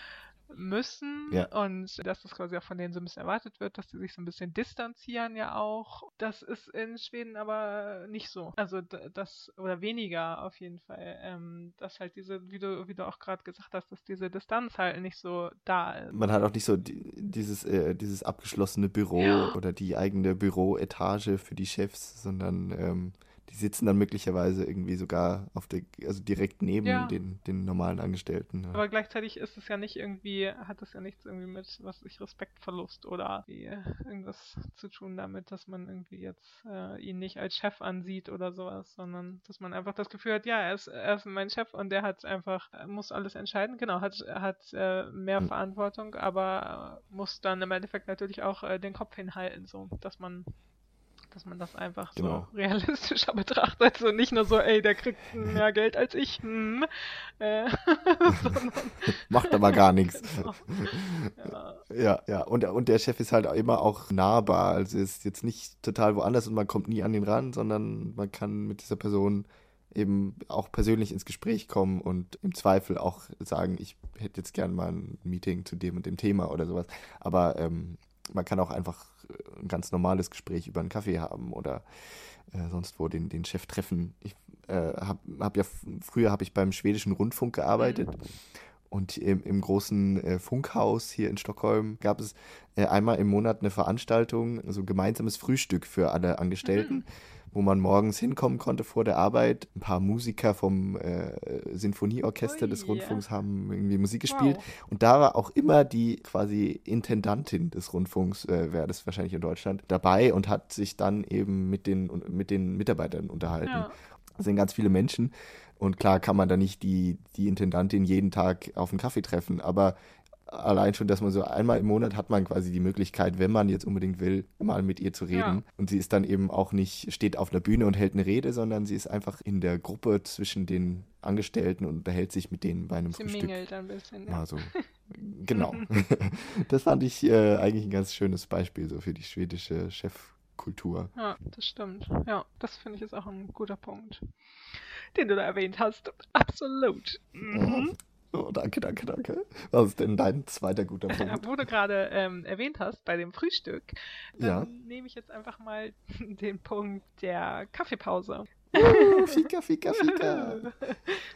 müssen Ja. und dass das quasi auch von denen so ein bisschen erwartet wird, dass sie sich so ein bisschen distanzieren ja auch. Das ist in Schweden aber nicht so. Also das oder weniger auf jeden Fall. Ähm, dass halt diese, wie du, wie du auch gerade gesagt hast, dass diese Distanz halt nicht so da ist. Man hat auch nicht so die, dieses, äh, dieses abgeschlossene Büro Ja. oder die eigene Büroetage für die Chefs, sondern ähm, die sitzen dann möglicherweise irgendwie sogar auf der, also direkt neben Ja. den, den normalen Angestellten. Ja. Aber gleichzeitig ist es ja nicht irgendwie, hat es ja nichts irgendwie mit, was ich Respektverlust oder äh, irgendwas zu tun damit, dass man irgendwie jetzt äh, ihn nicht als Chef ansieht oder sowas, sondern dass man einfach das Gefühl hat, ja, er ist, er ist mein Chef und der hat einfach, er muss alles entscheiden, genau, hat, hat äh, mehr Hm. Verantwortung, aber äh, muss dann im Endeffekt natürlich auch äh, den Kopf hinhalten, so, dass man dass man das einfach Genau. so realistischer betrachtet. So nicht nur so, ey, der kriegt mehr Geld als ich. Hm, äh, *laughs* *laughs* Macht aber gar nichts. Genau. Ja. Ja, ja. Und, und der Chef ist halt immer auch nahbar. Also ist jetzt nicht total woanders und man kommt nie an den ran, sondern man kann mit dieser Person eben auch persönlich ins Gespräch kommen und im Zweifel auch sagen, ich hätte jetzt gern mal ein Meeting zu dem und dem Thema oder sowas. Aber ähm, man kann auch einfach ein ganz normales Gespräch über einen Kaffee haben oder äh, sonst wo den, den Chef treffen. Ich äh, habe hab ja früher habe ich beim schwedischen Rundfunk gearbeitet. Und im, im großen äh, Funkhaus hier in Stockholm gab es äh, einmal im Monat eine Veranstaltung, also ein gemeinsames Frühstück für alle Angestellten, wo man morgens hinkommen konnte vor der Arbeit. Ein paar Musiker vom äh, Sinfonieorchester des Ui, Rundfunks haben irgendwie Musik gespielt. Wow. Und da war auch immer die quasi Intendantin des Rundfunks, äh, wäre das wahrscheinlich in Deutschland, dabei und hat sich dann eben mit den, mit den Mitarbeitern unterhalten. Ja. Das sind ganz viele Menschen. Und klar kann man da nicht die, die Intendantin jeden Tag auf einen Kaffee treffen, aber allein schon, dass man so einmal im Monat hat man quasi die Möglichkeit, wenn man jetzt unbedingt will, mal mit ihr zu reden. Ja. Und sie ist dann eben auch nicht, steht auf einer Bühne und hält eine Rede, sondern sie ist einfach in der Gruppe zwischen den Angestellten und unterhält sich mit denen bei einem Sie Frühstück. mingelt ein bisschen. Ja. Mal so. Genau. *laughs* *laughs* das fand ich äh, eigentlich ein ganz schönes Beispiel so für die schwedische Chefkultur. ja, das stimmt. Ja, das finde ich ist auch ein guter Punkt, den du da erwähnt hast. Absolut. Mhm. Oh, danke, danke, danke. Was ist denn dein zweiter guter *laughs* Punkt? Wo du gerade ähm, erwähnt hast, bei dem Frühstück, Ja. nehme ich jetzt einfach mal *laughs* den Punkt der Kaffeepause. Uh, Fika, Fika, Fika.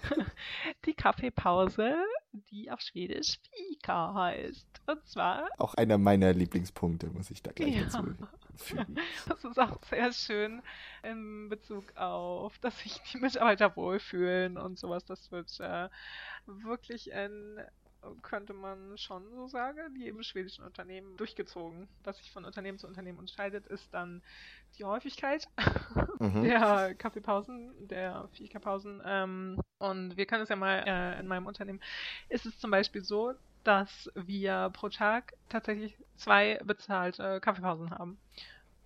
*laughs* Die Kaffeepause, die auf Schwedisch Fika heißt. Und zwar. Auch einer meiner Lieblingspunkte, muss ich da gleich ja. dazu fügen. *laughs* Das ist auch sehr schön in Bezug auf, dass sich die Mitarbeiter wohlfühlen und sowas. Das wird äh, wirklich ein könnte man schon so sagen, die im schwedischen Unternehmen durchgezogen. Was sich von Unternehmen zu Unternehmen unterscheidet, ist dann die Häufigkeit *laughs* mhm. der Kaffeepausen, der Fika-Pausen. Ähm, und wir können es ja mal äh, in meinem Unternehmen, ist es zum Beispiel so, dass wir pro Tag tatsächlich zwei bezahlte Kaffeepausen haben.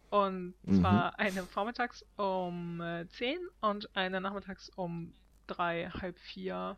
Und mhm. zwar eine vormittags um äh, 10 und eine nachmittags um drei, halb vier.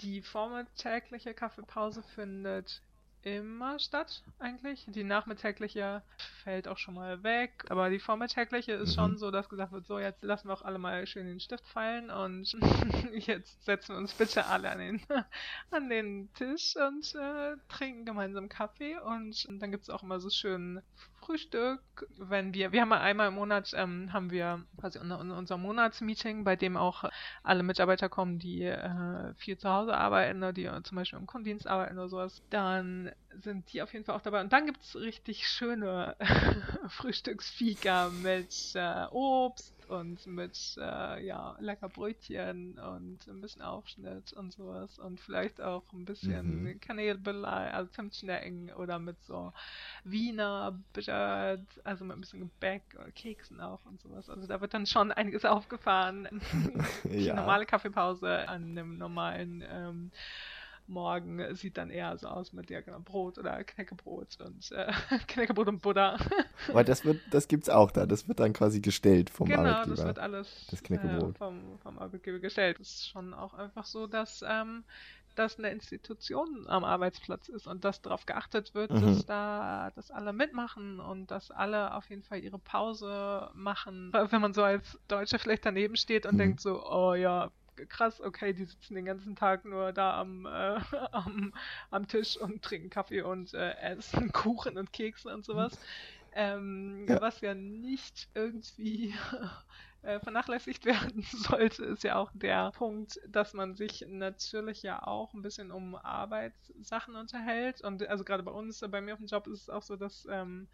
Die vormittägliche Kaffeepause findet immer statt, eigentlich. Die nachmittägliche fällt auch schon mal weg. Aber die vormittägliche ist mhm. schon so, dass gesagt wird, so, jetzt lassen wir auch alle mal schön den Stift fallen und *laughs* jetzt setzen wir uns bitte alle an den, *laughs* an den Tisch und äh, trinken gemeinsam Kaffee. Und, und dann gibt es auch immer so schön Frühstück, wenn wir, wir haben einmal im Monat, ähm, haben wir quasi unser, Monatsmeeting, bei dem auch alle Mitarbeiter kommen, die äh, viel zu Hause arbeiten, oder die zum Beispiel im Kundendienst arbeiten oder sowas. Dann sind die auf jeden Fall auch dabei. Und dann gibt es richtig schöne *laughs* Frühstücksfika mit äh, Obst, und mit äh, ja, lecker Brötchen und ein bisschen Aufschnitt und sowas und vielleicht auch ein bisschen mhm. Kanelbelei, also Zimtschnecken oder mit so Wiener Brot, also mit ein bisschen Gebäck oder Keksen auch und sowas. Also da wird dann schon einiges aufgefahren. *laughs* Die ja. normale Kaffeepause an einem normalen ähm, morgen sieht dann eher so aus mit ja, genau, Brot oder Knäckebrot und äh, *laughs* Knäckebrot und Butter. *laughs* Weil das wird, das gibt's auch da. Das wird dann quasi gestellt vom genau, Arbeitgeber. Genau, das wird alles das Knäckebrot. Äh, vom, vom Arbeitgeber gestellt. Das ist schon auch einfach so, dass ähm, dass eine Institution am Arbeitsplatz ist und dass darauf geachtet wird, mhm. dass da, dass alle mitmachen und dass alle auf jeden Fall ihre Pause machen. Wenn man so als Deutscher vielleicht daneben steht und mhm. denkt so, oh ja, krass, okay, die sitzen den ganzen Tag nur da am, äh, *laughs* am, am Tisch und trinken Kaffee und äh, essen *laughs* Kuchen und Kekse und sowas. Ähm, ja. Was ja nicht irgendwie *laughs* äh, vernachlässigt werden sollte, ist ja auch der Punkt, dass man sich natürlich ja auch ein bisschen um Arbeitssachen unterhält. Und also gerade bei uns, bei mir auf dem Job ist es auch so, dass ähm,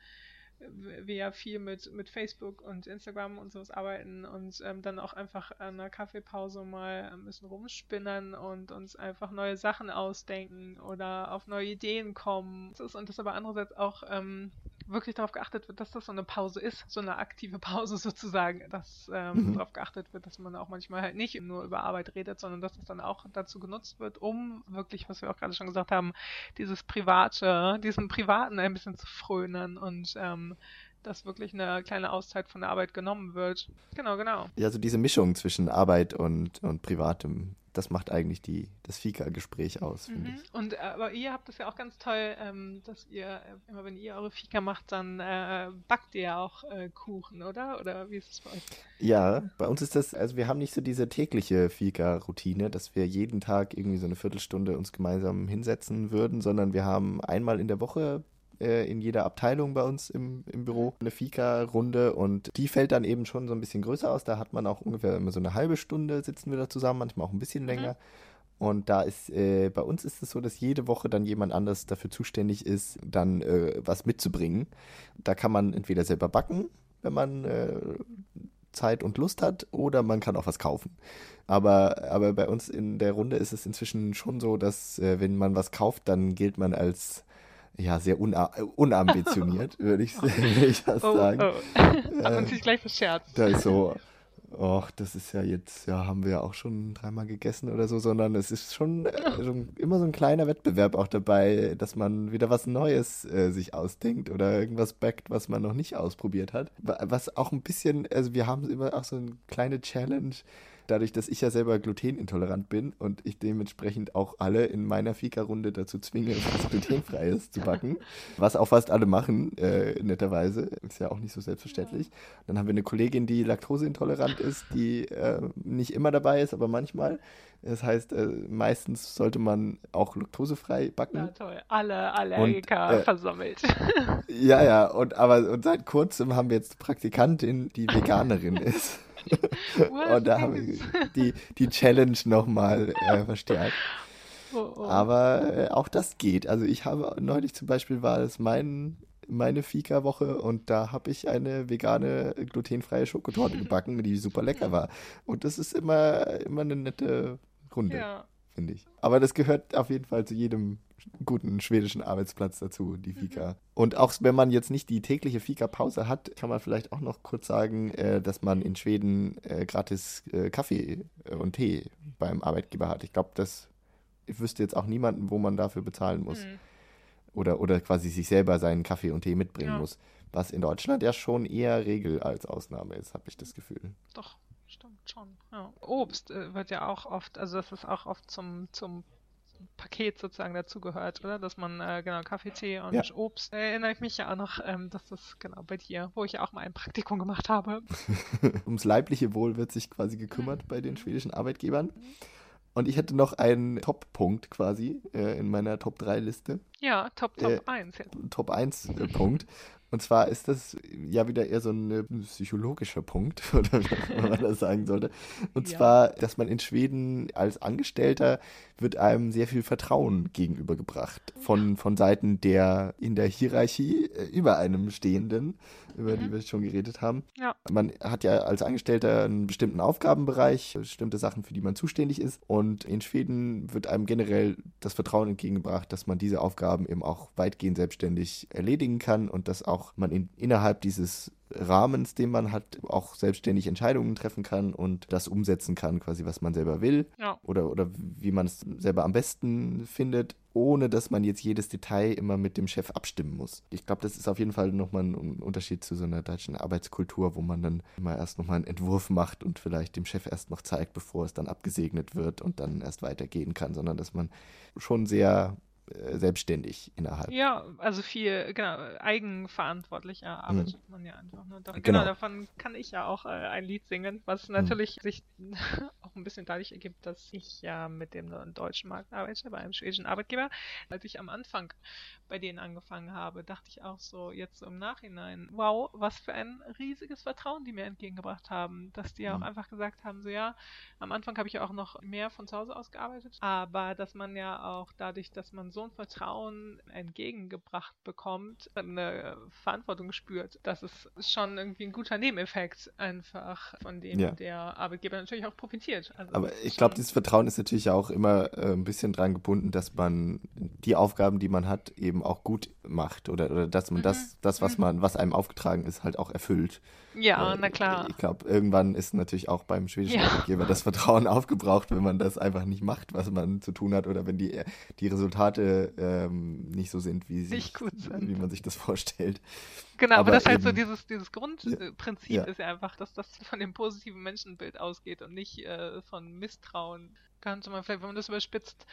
wir ja viel mit, mit Facebook und Instagram und sowas arbeiten und ähm, dann auch einfach an einer Kaffeepause mal ein bisschen rumspinnen und uns einfach neue Sachen ausdenken oder auf neue Ideen kommen. Und das aber andererseits auch ähm, wirklich darauf geachtet wird, dass das so eine Pause ist, so eine aktive Pause *laughs* sozusagen, dass ähm, mhm. darauf geachtet wird, dass man auch manchmal halt nicht nur über Arbeit redet, sondern dass das dann auch dazu genutzt wird, um wirklich, was wir auch gerade schon gesagt haben, dieses Private, diesen Privaten ein bisschen zu frönen und ähm, dass wirklich eine kleine Auszeit von der Arbeit genommen wird. Genau, genau. Ja, also diese Mischung zwischen Arbeit und, und Privatem, das macht eigentlich die, das Fika-Gespräch aus, mhm. finde ich. Und äh, aber ihr habt das ja auch ganz toll, ähm, dass ihr, äh, immer wenn ihr eure Fika macht, dann äh, backt ihr ja auch äh, Kuchen, oder? Oder wie ist es bei euch? Ja, bei uns ist das, also wir haben nicht so diese tägliche Fika-Routine, dass wir jeden Tag irgendwie so eine Viertelstunde uns gemeinsam hinsetzen würden, sondern wir haben einmal in der Woche äh, in jeder Abteilung bei uns im, im Büro eine Fika-Runde und die fällt dann eben schon so ein bisschen größer aus. Da hat man auch ungefähr immer so eine halbe Stunde sitzen wir da zusammen, manchmal auch ein bisschen länger. Mhm. Und da ist, äh, bei uns ist es so, dass jede Woche dann jemand anders dafür zuständig ist, dann äh, was mitzubringen. Da kann man entweder selber backen, wenn man äh, Zeit und Lust hat, oder man kann auch was kaufen. Aber, aber bei uns in der Runde ist es inzwischen schon so, dass äh, wenn man was kauft, dann gilt man als ja, sehr una unambitioniert, *laughs* würde ich, würd ich das oh, sagen. Oh. Hat man sich gleich verscherzt. Da ist so, ach, das ist ja jetzt, ja, haben wir ja auch schon dreimal gegessen oder so, sondern es ist schon äh, so, immer so ein kleiner Wettbewerb auch dabei, dass man wieder was Neues äh, sich ausdenkt oder irgendwas backt, was man noch nicht ausprobiert hat. Was auch ein bisschen, also wir haben immer auch so eine kleine Challenge, dadurch, dass ich ja selber glutenintolerant bin und ich dementsprechend auch alle in meiner Fika-Runde dazu zwinge, *laughs* etwas glutenfreies zu backen, was auch fast alle machen, äh, netterweise, ist ja auch nicht so selbstverständlich. Dann haben wir eine Kollegin, die laktoseintolerant ist, die äh, nicht immer dabei ist, aber manchmal. Das heißt, äh, meistens sollte man auch laktosefrei backen. Ja, toll. Alle Allergiker und, äh, versammelt. *laughs* Ja, ja, und aber und seit kurzem haben wir jetzt eine Praktikantin, die Veganerin *laughs* ist. Und da haben wir die, die Challenge nochmal äh, verstärkt. Oh, oh. Aber äh, auch das geht. Also ich habe neulich zum Beispiel war es mein meine Fika-Woche und da habe ich eine vegane, glutenfreie Schokotorte gebacken, die super lecker war. Und das ist immer, immer eine nette Runde, ja. Finde ich. Aber das gehört auf jeden Fall zu jedem guten schwedischen Arbeitsplatz dazu, die Fika. Mhm. Und auch wenn man jetzt nicht die tägliche Fika-Pause hat, kann man vielleicht auch noch kurz sagen, äh, dass man in Schweden äh, gratis äh, Kaffee und Tee beim Arbeitgeber hat. Ich glaube, das ich wüsste jetzt auch niemanden, wo man dafür bezahlen muss. Mhm. Oder, oder quasi sich selber seinen Kaffee und Tee mitbringen ja. muss. Was in Deutschland ja schon eher Regel als Ausnahme ist, habe ich das Gefühl. Doch, stimmt schon. Ja. Obst äh, wird ja auch oft, also das ist auch oft zum, zum Paket sozusagen dazugehört, oder? Dass man äh, genau Kaffee, Tee und ja. Obst. Erinnere ich mich ja auch noch, ähm, dass das genau bei dir, wo ich ja auch mal ein Praktikum gemacht habe. *laughs* Ums leibliche Wohl wird sich quasi gekümmert mhm. bei den schwedischen Arbeitgebern. Mhm. Und ich hätte noch einen Top-Punkt quasi äh, in meiner Top-3-Liste. Ja, Top, Top äh, 1 jetzt. Top 1 äh, Punkt. *laughs* Und zwar ist das ja wieder eher so ein psychologischer Punkt, *laughs* oder wie man *laughs* das sagen sollte. Und ja. zwar, dass man in Schweden als Angestellter wird einem sehr viel Vertrauen gegenübergebracht von, von Seiten der in der Hierarchie äh, über einem Stehenden, über mhm. die wir schon geredet haben. Ja. Man hat ja als Angestellter einen bestimmten Aufgabenbereich, bestimmte Sachen, für die man zuständig ist. Und in Schweden wird einem generell das Vertrauen entgegengebracht, dass man diese Aufgaben eben auch weitgehend selbstständig erledigen kann und dass auch man in, innerhalb dieses Rahmens, den man hat, auch selbstständig Entscheidungen treffen kann und das umsetzen kann, quasi was man selber will ja. oder, oder wie man es selber am besten findet, ohne dass man jetzt jedes Detail immer mit dem Chef abstimmen muss. Ich glaube, das ist auf jeden Fall nochmal ein Unterschied zu so einer deutschen Arbeitskultur, wo man dann immer erst nochmal einen Entwurf macht und vielleicht dem Chef erst noch zeigt, bevor es dann abgesegnet wird und dann erst weitergehen kann, sondern dass man schon sehr selbstständig innerhalb. Ja, also viel, genau, eigenverantwortlich arbeitet mhm. man ja einfach. Ne? Da, genau. genau. davon kann ich ja auch äh, ein Lied singen, was mhm. natürlich mhm. sich *laughs* auch ein bisschen dadurch ergibt, dass ich ja mit dem deutschen Markt arbeite, bei einem schwedischen Arbeitgeber. Als ich am Anfang bei denen angefangen habe, dachte ich auch so, jetzt im Nachhinein, wow, was für ein riesiges Vertrauen die mir entgegengebracht haben, dass die mhm. auch einfach gesagt haben, so ja, am Anfang habe ich auch noch mehr von zu Hause aus gearbeitet, aber dass man ja auch dadurch, dass man so ein Vertrauen entgegengebracht bekommt, eine Verantwortung spürt. Das ist schon irgendwie ein guter Nebeneffekt einfach, von dem ja. der Arbeitgeber natürlich auch profitiert. Also Aber ich glaube, dieses Vertrauen ist natürlich auch immer äh, ein bisschen dran gebunden, dass man die Aufgaben, die man hat, eben auch gut macht oder, oder dass man mhm. das, das, was mhm. man, was einem aufgetragen ist, halt auch erfüllt. Ja, äh, na klar. Ich glaube, irgendwann ist natürlich auch beim schwedischen ja. Arbeitgeber das Vertrauen *laughs* aufgebraucht, wenn man das einfach nicht macht, was man zu tun hat oder wenn die, die Resultate ähm, nicht so sind, wie, sind. wie man sich das vorstellt. Genau, aber, aber das eben, halt so dieses, dieses Grundprinzip ja, ist ja einfach, dass das von dem positiven Menschenbild ausgeht und nicht äh, von Misstrauen. Ganz mal, vielleicht, wenn man das überspitzt,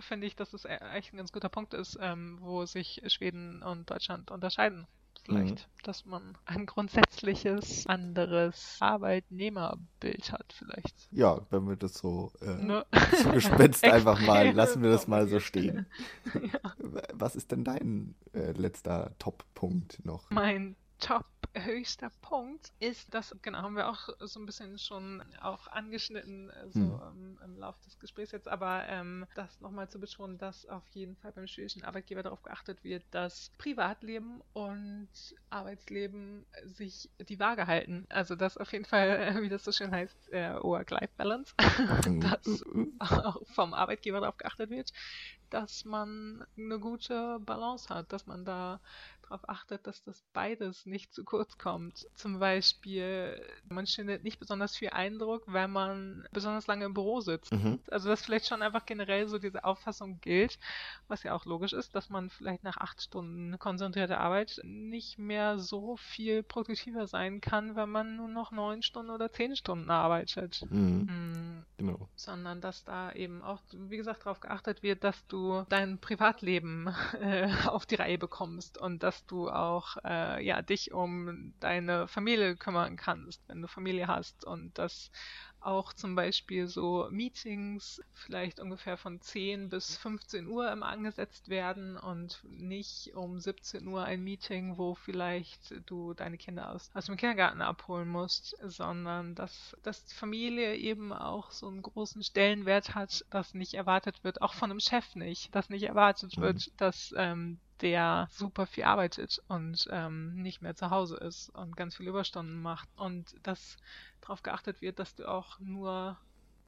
finde ich, dass das e-, echt ein ganz guter Punkt ist, ähm, wo sich Schweden und Deutschland unterscheiden vielleicht, mhm. dass man ein grundsätzliches anderes Arbeitnehmerbild hat, vielleicht. Ja, wenn wir das so äh, ne? zugespitzt *laughs* einfach mal, lassen wir das mal so stehen. *laughs* ja. Was ist denn dein äh, letzter Top-Punkt noch? Mein Top höchster Punkt ist, das genau haben wir auch so ein bisschen schon auch angeschnitten äh, so hm. im, im Laufe des Gesprächs jetzt, aber ähm, das nochmal zu betonen, dass auf jeden Fall beim schwedischen Arbeitgeber darauf geachtet wird, dass Privatleben und Arbeitsleben sich die Waage halten. Also dass auf jeden Fall, *laughs* wie das so schön heißt, äh, Work-Life-Balance, *laughs* *laughs* dass auch vom Arbeitgeber darauf geachtet wird, dass man eine gute Balance hat, dass man da darauf achtet, dass das beides nicht zu kurz kommt. Zum Beispiel, man findet nicht besonders viel Eindruck, wenn man besonders lange im Büro sitzt. Mhm. Also dass vielleicht schon einfach generell so diese Auffassung gilt, was ja auch logisch ist, dass man vielleicht nach acht Stunden konzentrierter Arbeit nicht mehr so viel produktiver sein kann, wenn man nur noch neun Stunden oder zehn Stunden arbeitet. Mhm. Mhm. Genau. Sondern dass da eben auch, wie gesagt, darauf geachtet wird, dass du dein Privatleben *laughs* äh, auf die Reihe bekommst und dass du auch äh, ja, dich um deine Familie kümmern kannst, wenn du Familie hast und dass auch zum Beispiel so Meetings vielleicht ungefähr von 10 bis 15 Uhr immer angesetzt werden und nicht um 17 Uhr ein Meeting, wo vielleicht du deine Kinder aus, aus dem Kindergarten abholen musst, sondern dass, dass die Familie eben auch so einen großen Stellenwert hat, dass nicht erwartet wird, auch von einem Chef nicht, dass nicht erwartet mhm. wird, dass ähm, der super viel arbeitet und ähm, nicht mehr zu Hause ist und ganz viele Überstunden macht und dass darauf geachtet wird, dass du auch nur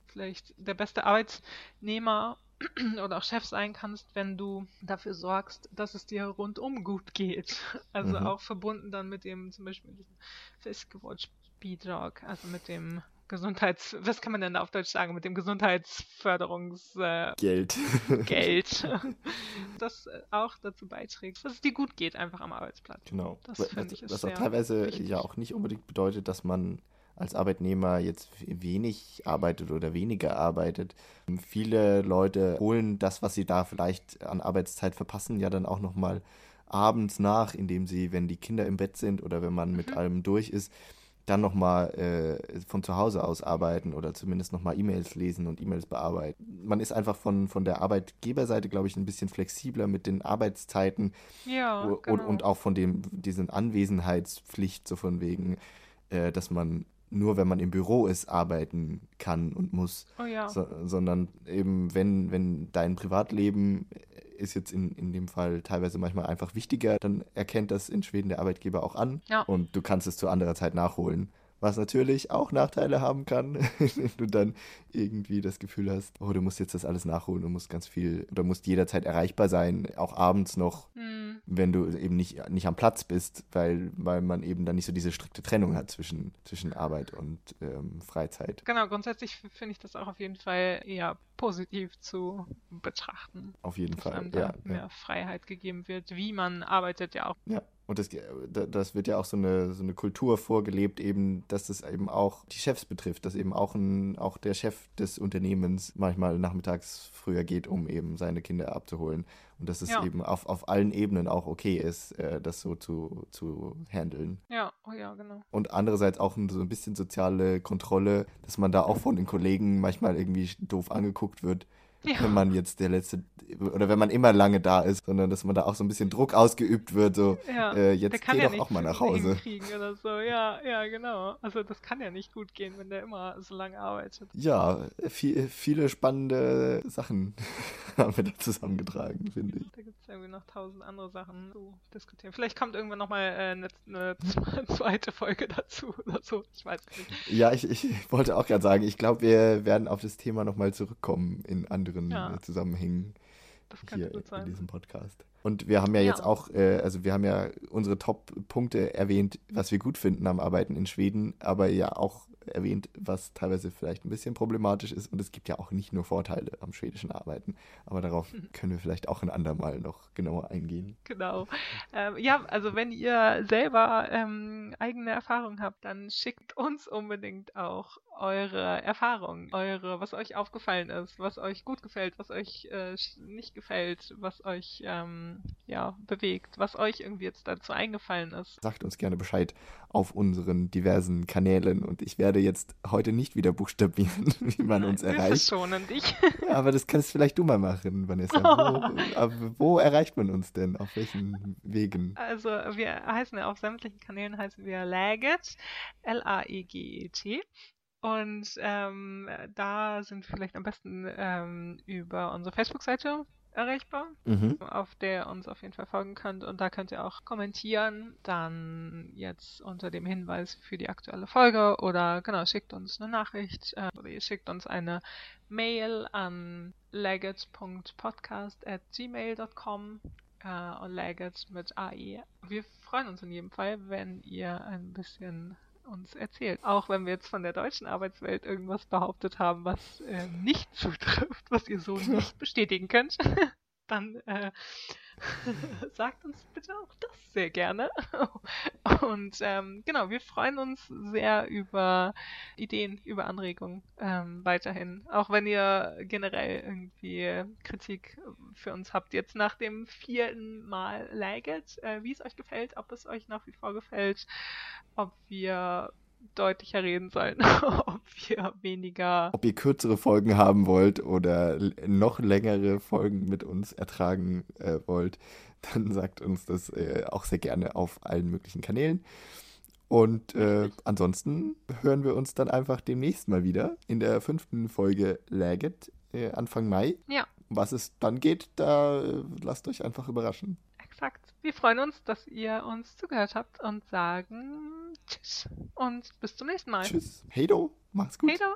vielleicht der beste Arbeitnehmer *clears throat* oder auch Chef sein kannst, wenn du dafür sorgst, dass es dir rundum gut geht. *laughs* Also mhm. auch verbunden dann mit dem zum Beispiel diesem Fiskewatch Speedrock, also mit dem Gesundheits, *laughs* was kann man denn auf Deutsch sagen, mit dem Gesundheitsförderungs äh, Geld. *laughs* Geld. *laughs* das auch dazu beiträgt, dass es dir gut geht, einfach am Arbeitsplatz. Genau. Das finde ich Was auch teilweise wichtig. ja auch nicht unbedingt bedeutet, dass man als Arbeitnehmer jetzt wenig arbeitet oder weniger arbeitet. Viele Leute holen das, was sie da vielleicht an Arbeitszeit verpassen, ja dann auch nochmal abends nach, indem sie, wenn die Kinder im Bett sind oder wenn man mhm. mit allem durch ist, dann nochmal äh, von zu Hause aus arbeiten oder zumindest nochmal E-Mails lesen und E-Mails bearbeiten. Man ist einfach von, von der Arbeitgeberseite, glaube ich, ein bisschen flexibler mit den Arbeitszeiten ja, und, genau. und auch von dem, diesen Anwesenheitspflicht, so von wegen, äh, dass man nur wenn man im Büro ist, arbeiten kann und muss. Oh ja. So, sondern eben, wenn, wenn dein Privatleben ist jetzt in, in dem Fall teilweise manchmal einfach wichtiger, dann erkennt das in Schweden der Arbeitgeber auch an ja. und du kannst es zu anderer Zeit nachholen. Was natürlich auch Nachteile haben kann, *laughs* wenn du dann irgendwie das Gefühl hast, oh, du musst jetzt das alles nachholen, du musst ganz viel oder musst jederzeit erreichbar sein, auch abends noch, mhm. wenn du eben nicht, nicht am Platz bist, weil, weil man eben dann nicht so diese strikte Trennung hat zwischen, zwischen Arbeit und ähm, Freizeit. Genau, grundsätzlich finde ich das auch auf jeden Fall eher positiv zu betrachten. Auf jeden Fall, ja. mehr ja. Freiheit gegeben wird, wie man arbeitet ja auch. Ja. Und das, das wird ja auch so eine, so eine Kultur vorgelebt, eben, dass das eben auch die Chefs betrifft, dass eben auch, ein, auch der Chef des Unternehmens manchmal nachmittags früher geht, um eben seine Kinder abzuholen. Und dass es ja. eben auf, auf allen Ebenen auch okay ist, äh, das so zu, zu handeln. Ja, oh ja, genau. Und andererseits auch so ein bisschen soziale Kontrolle, dass man da auch von den Kollegen manchmal irgendwie doof angeguckt wird ja. wenn man jetzt der letzte oder wenn man immer lange da ist, sondern dass man da auch so ein bisschen Druck ausgeübt wird, so ja. äh, jetzt geh ja doch auch mal nach Hause. Oder so. Ja, ja, genau. Also das kann ja nicht gut gehen, wenn der immer so lange arbeitet. Ja, viel, viele spannende Sachen *laughs* haben wir da zusammengetragen, finde ich. Da gibt es irgendwie noch tausend andere Sachen zu diskutieren. Vielleicht kommt irgendwann nochmal äh, eine, eine *laughs* zweite Folge dazu oder so. Ich weiß nicht. Ja, ich, ich wollte auch gerade sagen, ich glaube, wir werden auf das Thema nochmal zurückkommen in anderen ja. Zusammenhängen hier in diesem Podcast. Und wir haben ja, ja. jetzt auch, äh, also wir haben ja unsere Top-Punkte erwähnt, was wir gut finden am Arbeiten in Schweden, aber ja auch erwähnt, was teilweise vielleicht ein bisschen problematisch ist. Und es gibt ja auch nicht nur Vorteile am schwedischen Arbeiten. Aber darauf können wir vielleicht auch ein andermal noch genauer eingehen. Genau. Ähm, ja, also wenn ihr selber ähm, eigene Erfahrungen habt, dann schickt uns unbedingt auch eure Erfahrungen, eure, was euch aufgefallen ist, was euch gut gefällt, was euch äh, nicht gefällt, was euch ähm, ja bewegt, was euch irgendwie jetzt dazu eingefallen ist. Sagt uns gerne Bescheid auf unseren diversen Kanälen und ich werde jetzt heute nicht wieder buchstabieren, *laughs* wie man uns erreicht. Schon und ich. *laughs* aber das kannst vielleicht du mal machen, Vanessa. Wo, *laughs* wo erreicht man uns denn? Auf welchen Wegen? Also wir heißen ja auf sämtlichen Kanälen heißen wir Laget, L-A-E-G-E-T. Und ähm, da sind wir vielleicht am besten ähm, über unsere Facebook-Seite erreichbar, mhm. auf der ihr uns auf jeden Fall folgen könnt. Und da könnt ihr auch kommentieren. Dann jetzt unter dem Hinweis für die aktuelle Folge oder genau, schickt uns eine Nachricht äh, oder ihr schickt uns eine Mail an leggett.podcast.gmail.com äh, und Leggett mit AE. Wir freuen uns in jedem Fall, wenn ihr ein bisschen uns erzählt. Auch wenn wir jetzt von der deutschen Arbeitswelt irgendwas behauptet haben, was äh, nicht *laughs* zutrifft, was ihr so *laughs* nicht bestätigen könnt, *laughs* dann äh, *laughs* sagt uns bitte auch das sehr gerne. *laughs* Und ähm, genau, wir freuen uns sehr über Ideen, über Anregungen ähm, weiterhin. Auch wenn ihr generell irgendwie Kritik für uns habt, jetzt nach dem vierten Mal Laget, äh, wie es euch gefällt, ob es euch nach wie vor gefällt, ob wir deutlicher reden sollen, *laughs* ob wir weniger. Ob ihr kürzere Folgen haben wollt oder noch längere Folgen mit uns ertragen äh, wollt, *laughs* dann sagt uns das äh, auch sehr gerne auf allen möglichen Kanälen. Und äh, ansonsten hören wir uns dann einfach demnächst mal wieder in der fünften Folge Laget äh, Anfang Mai. Ja. Was es dann geht, da äh, lasst euch einfach überraschen. Exakt. Wir freuen uns, dass ihr uns zugehört habt und sagen Tschüss und bis zum nächsten Mal. Tschüss. Hey do, mach's gut. Hey do.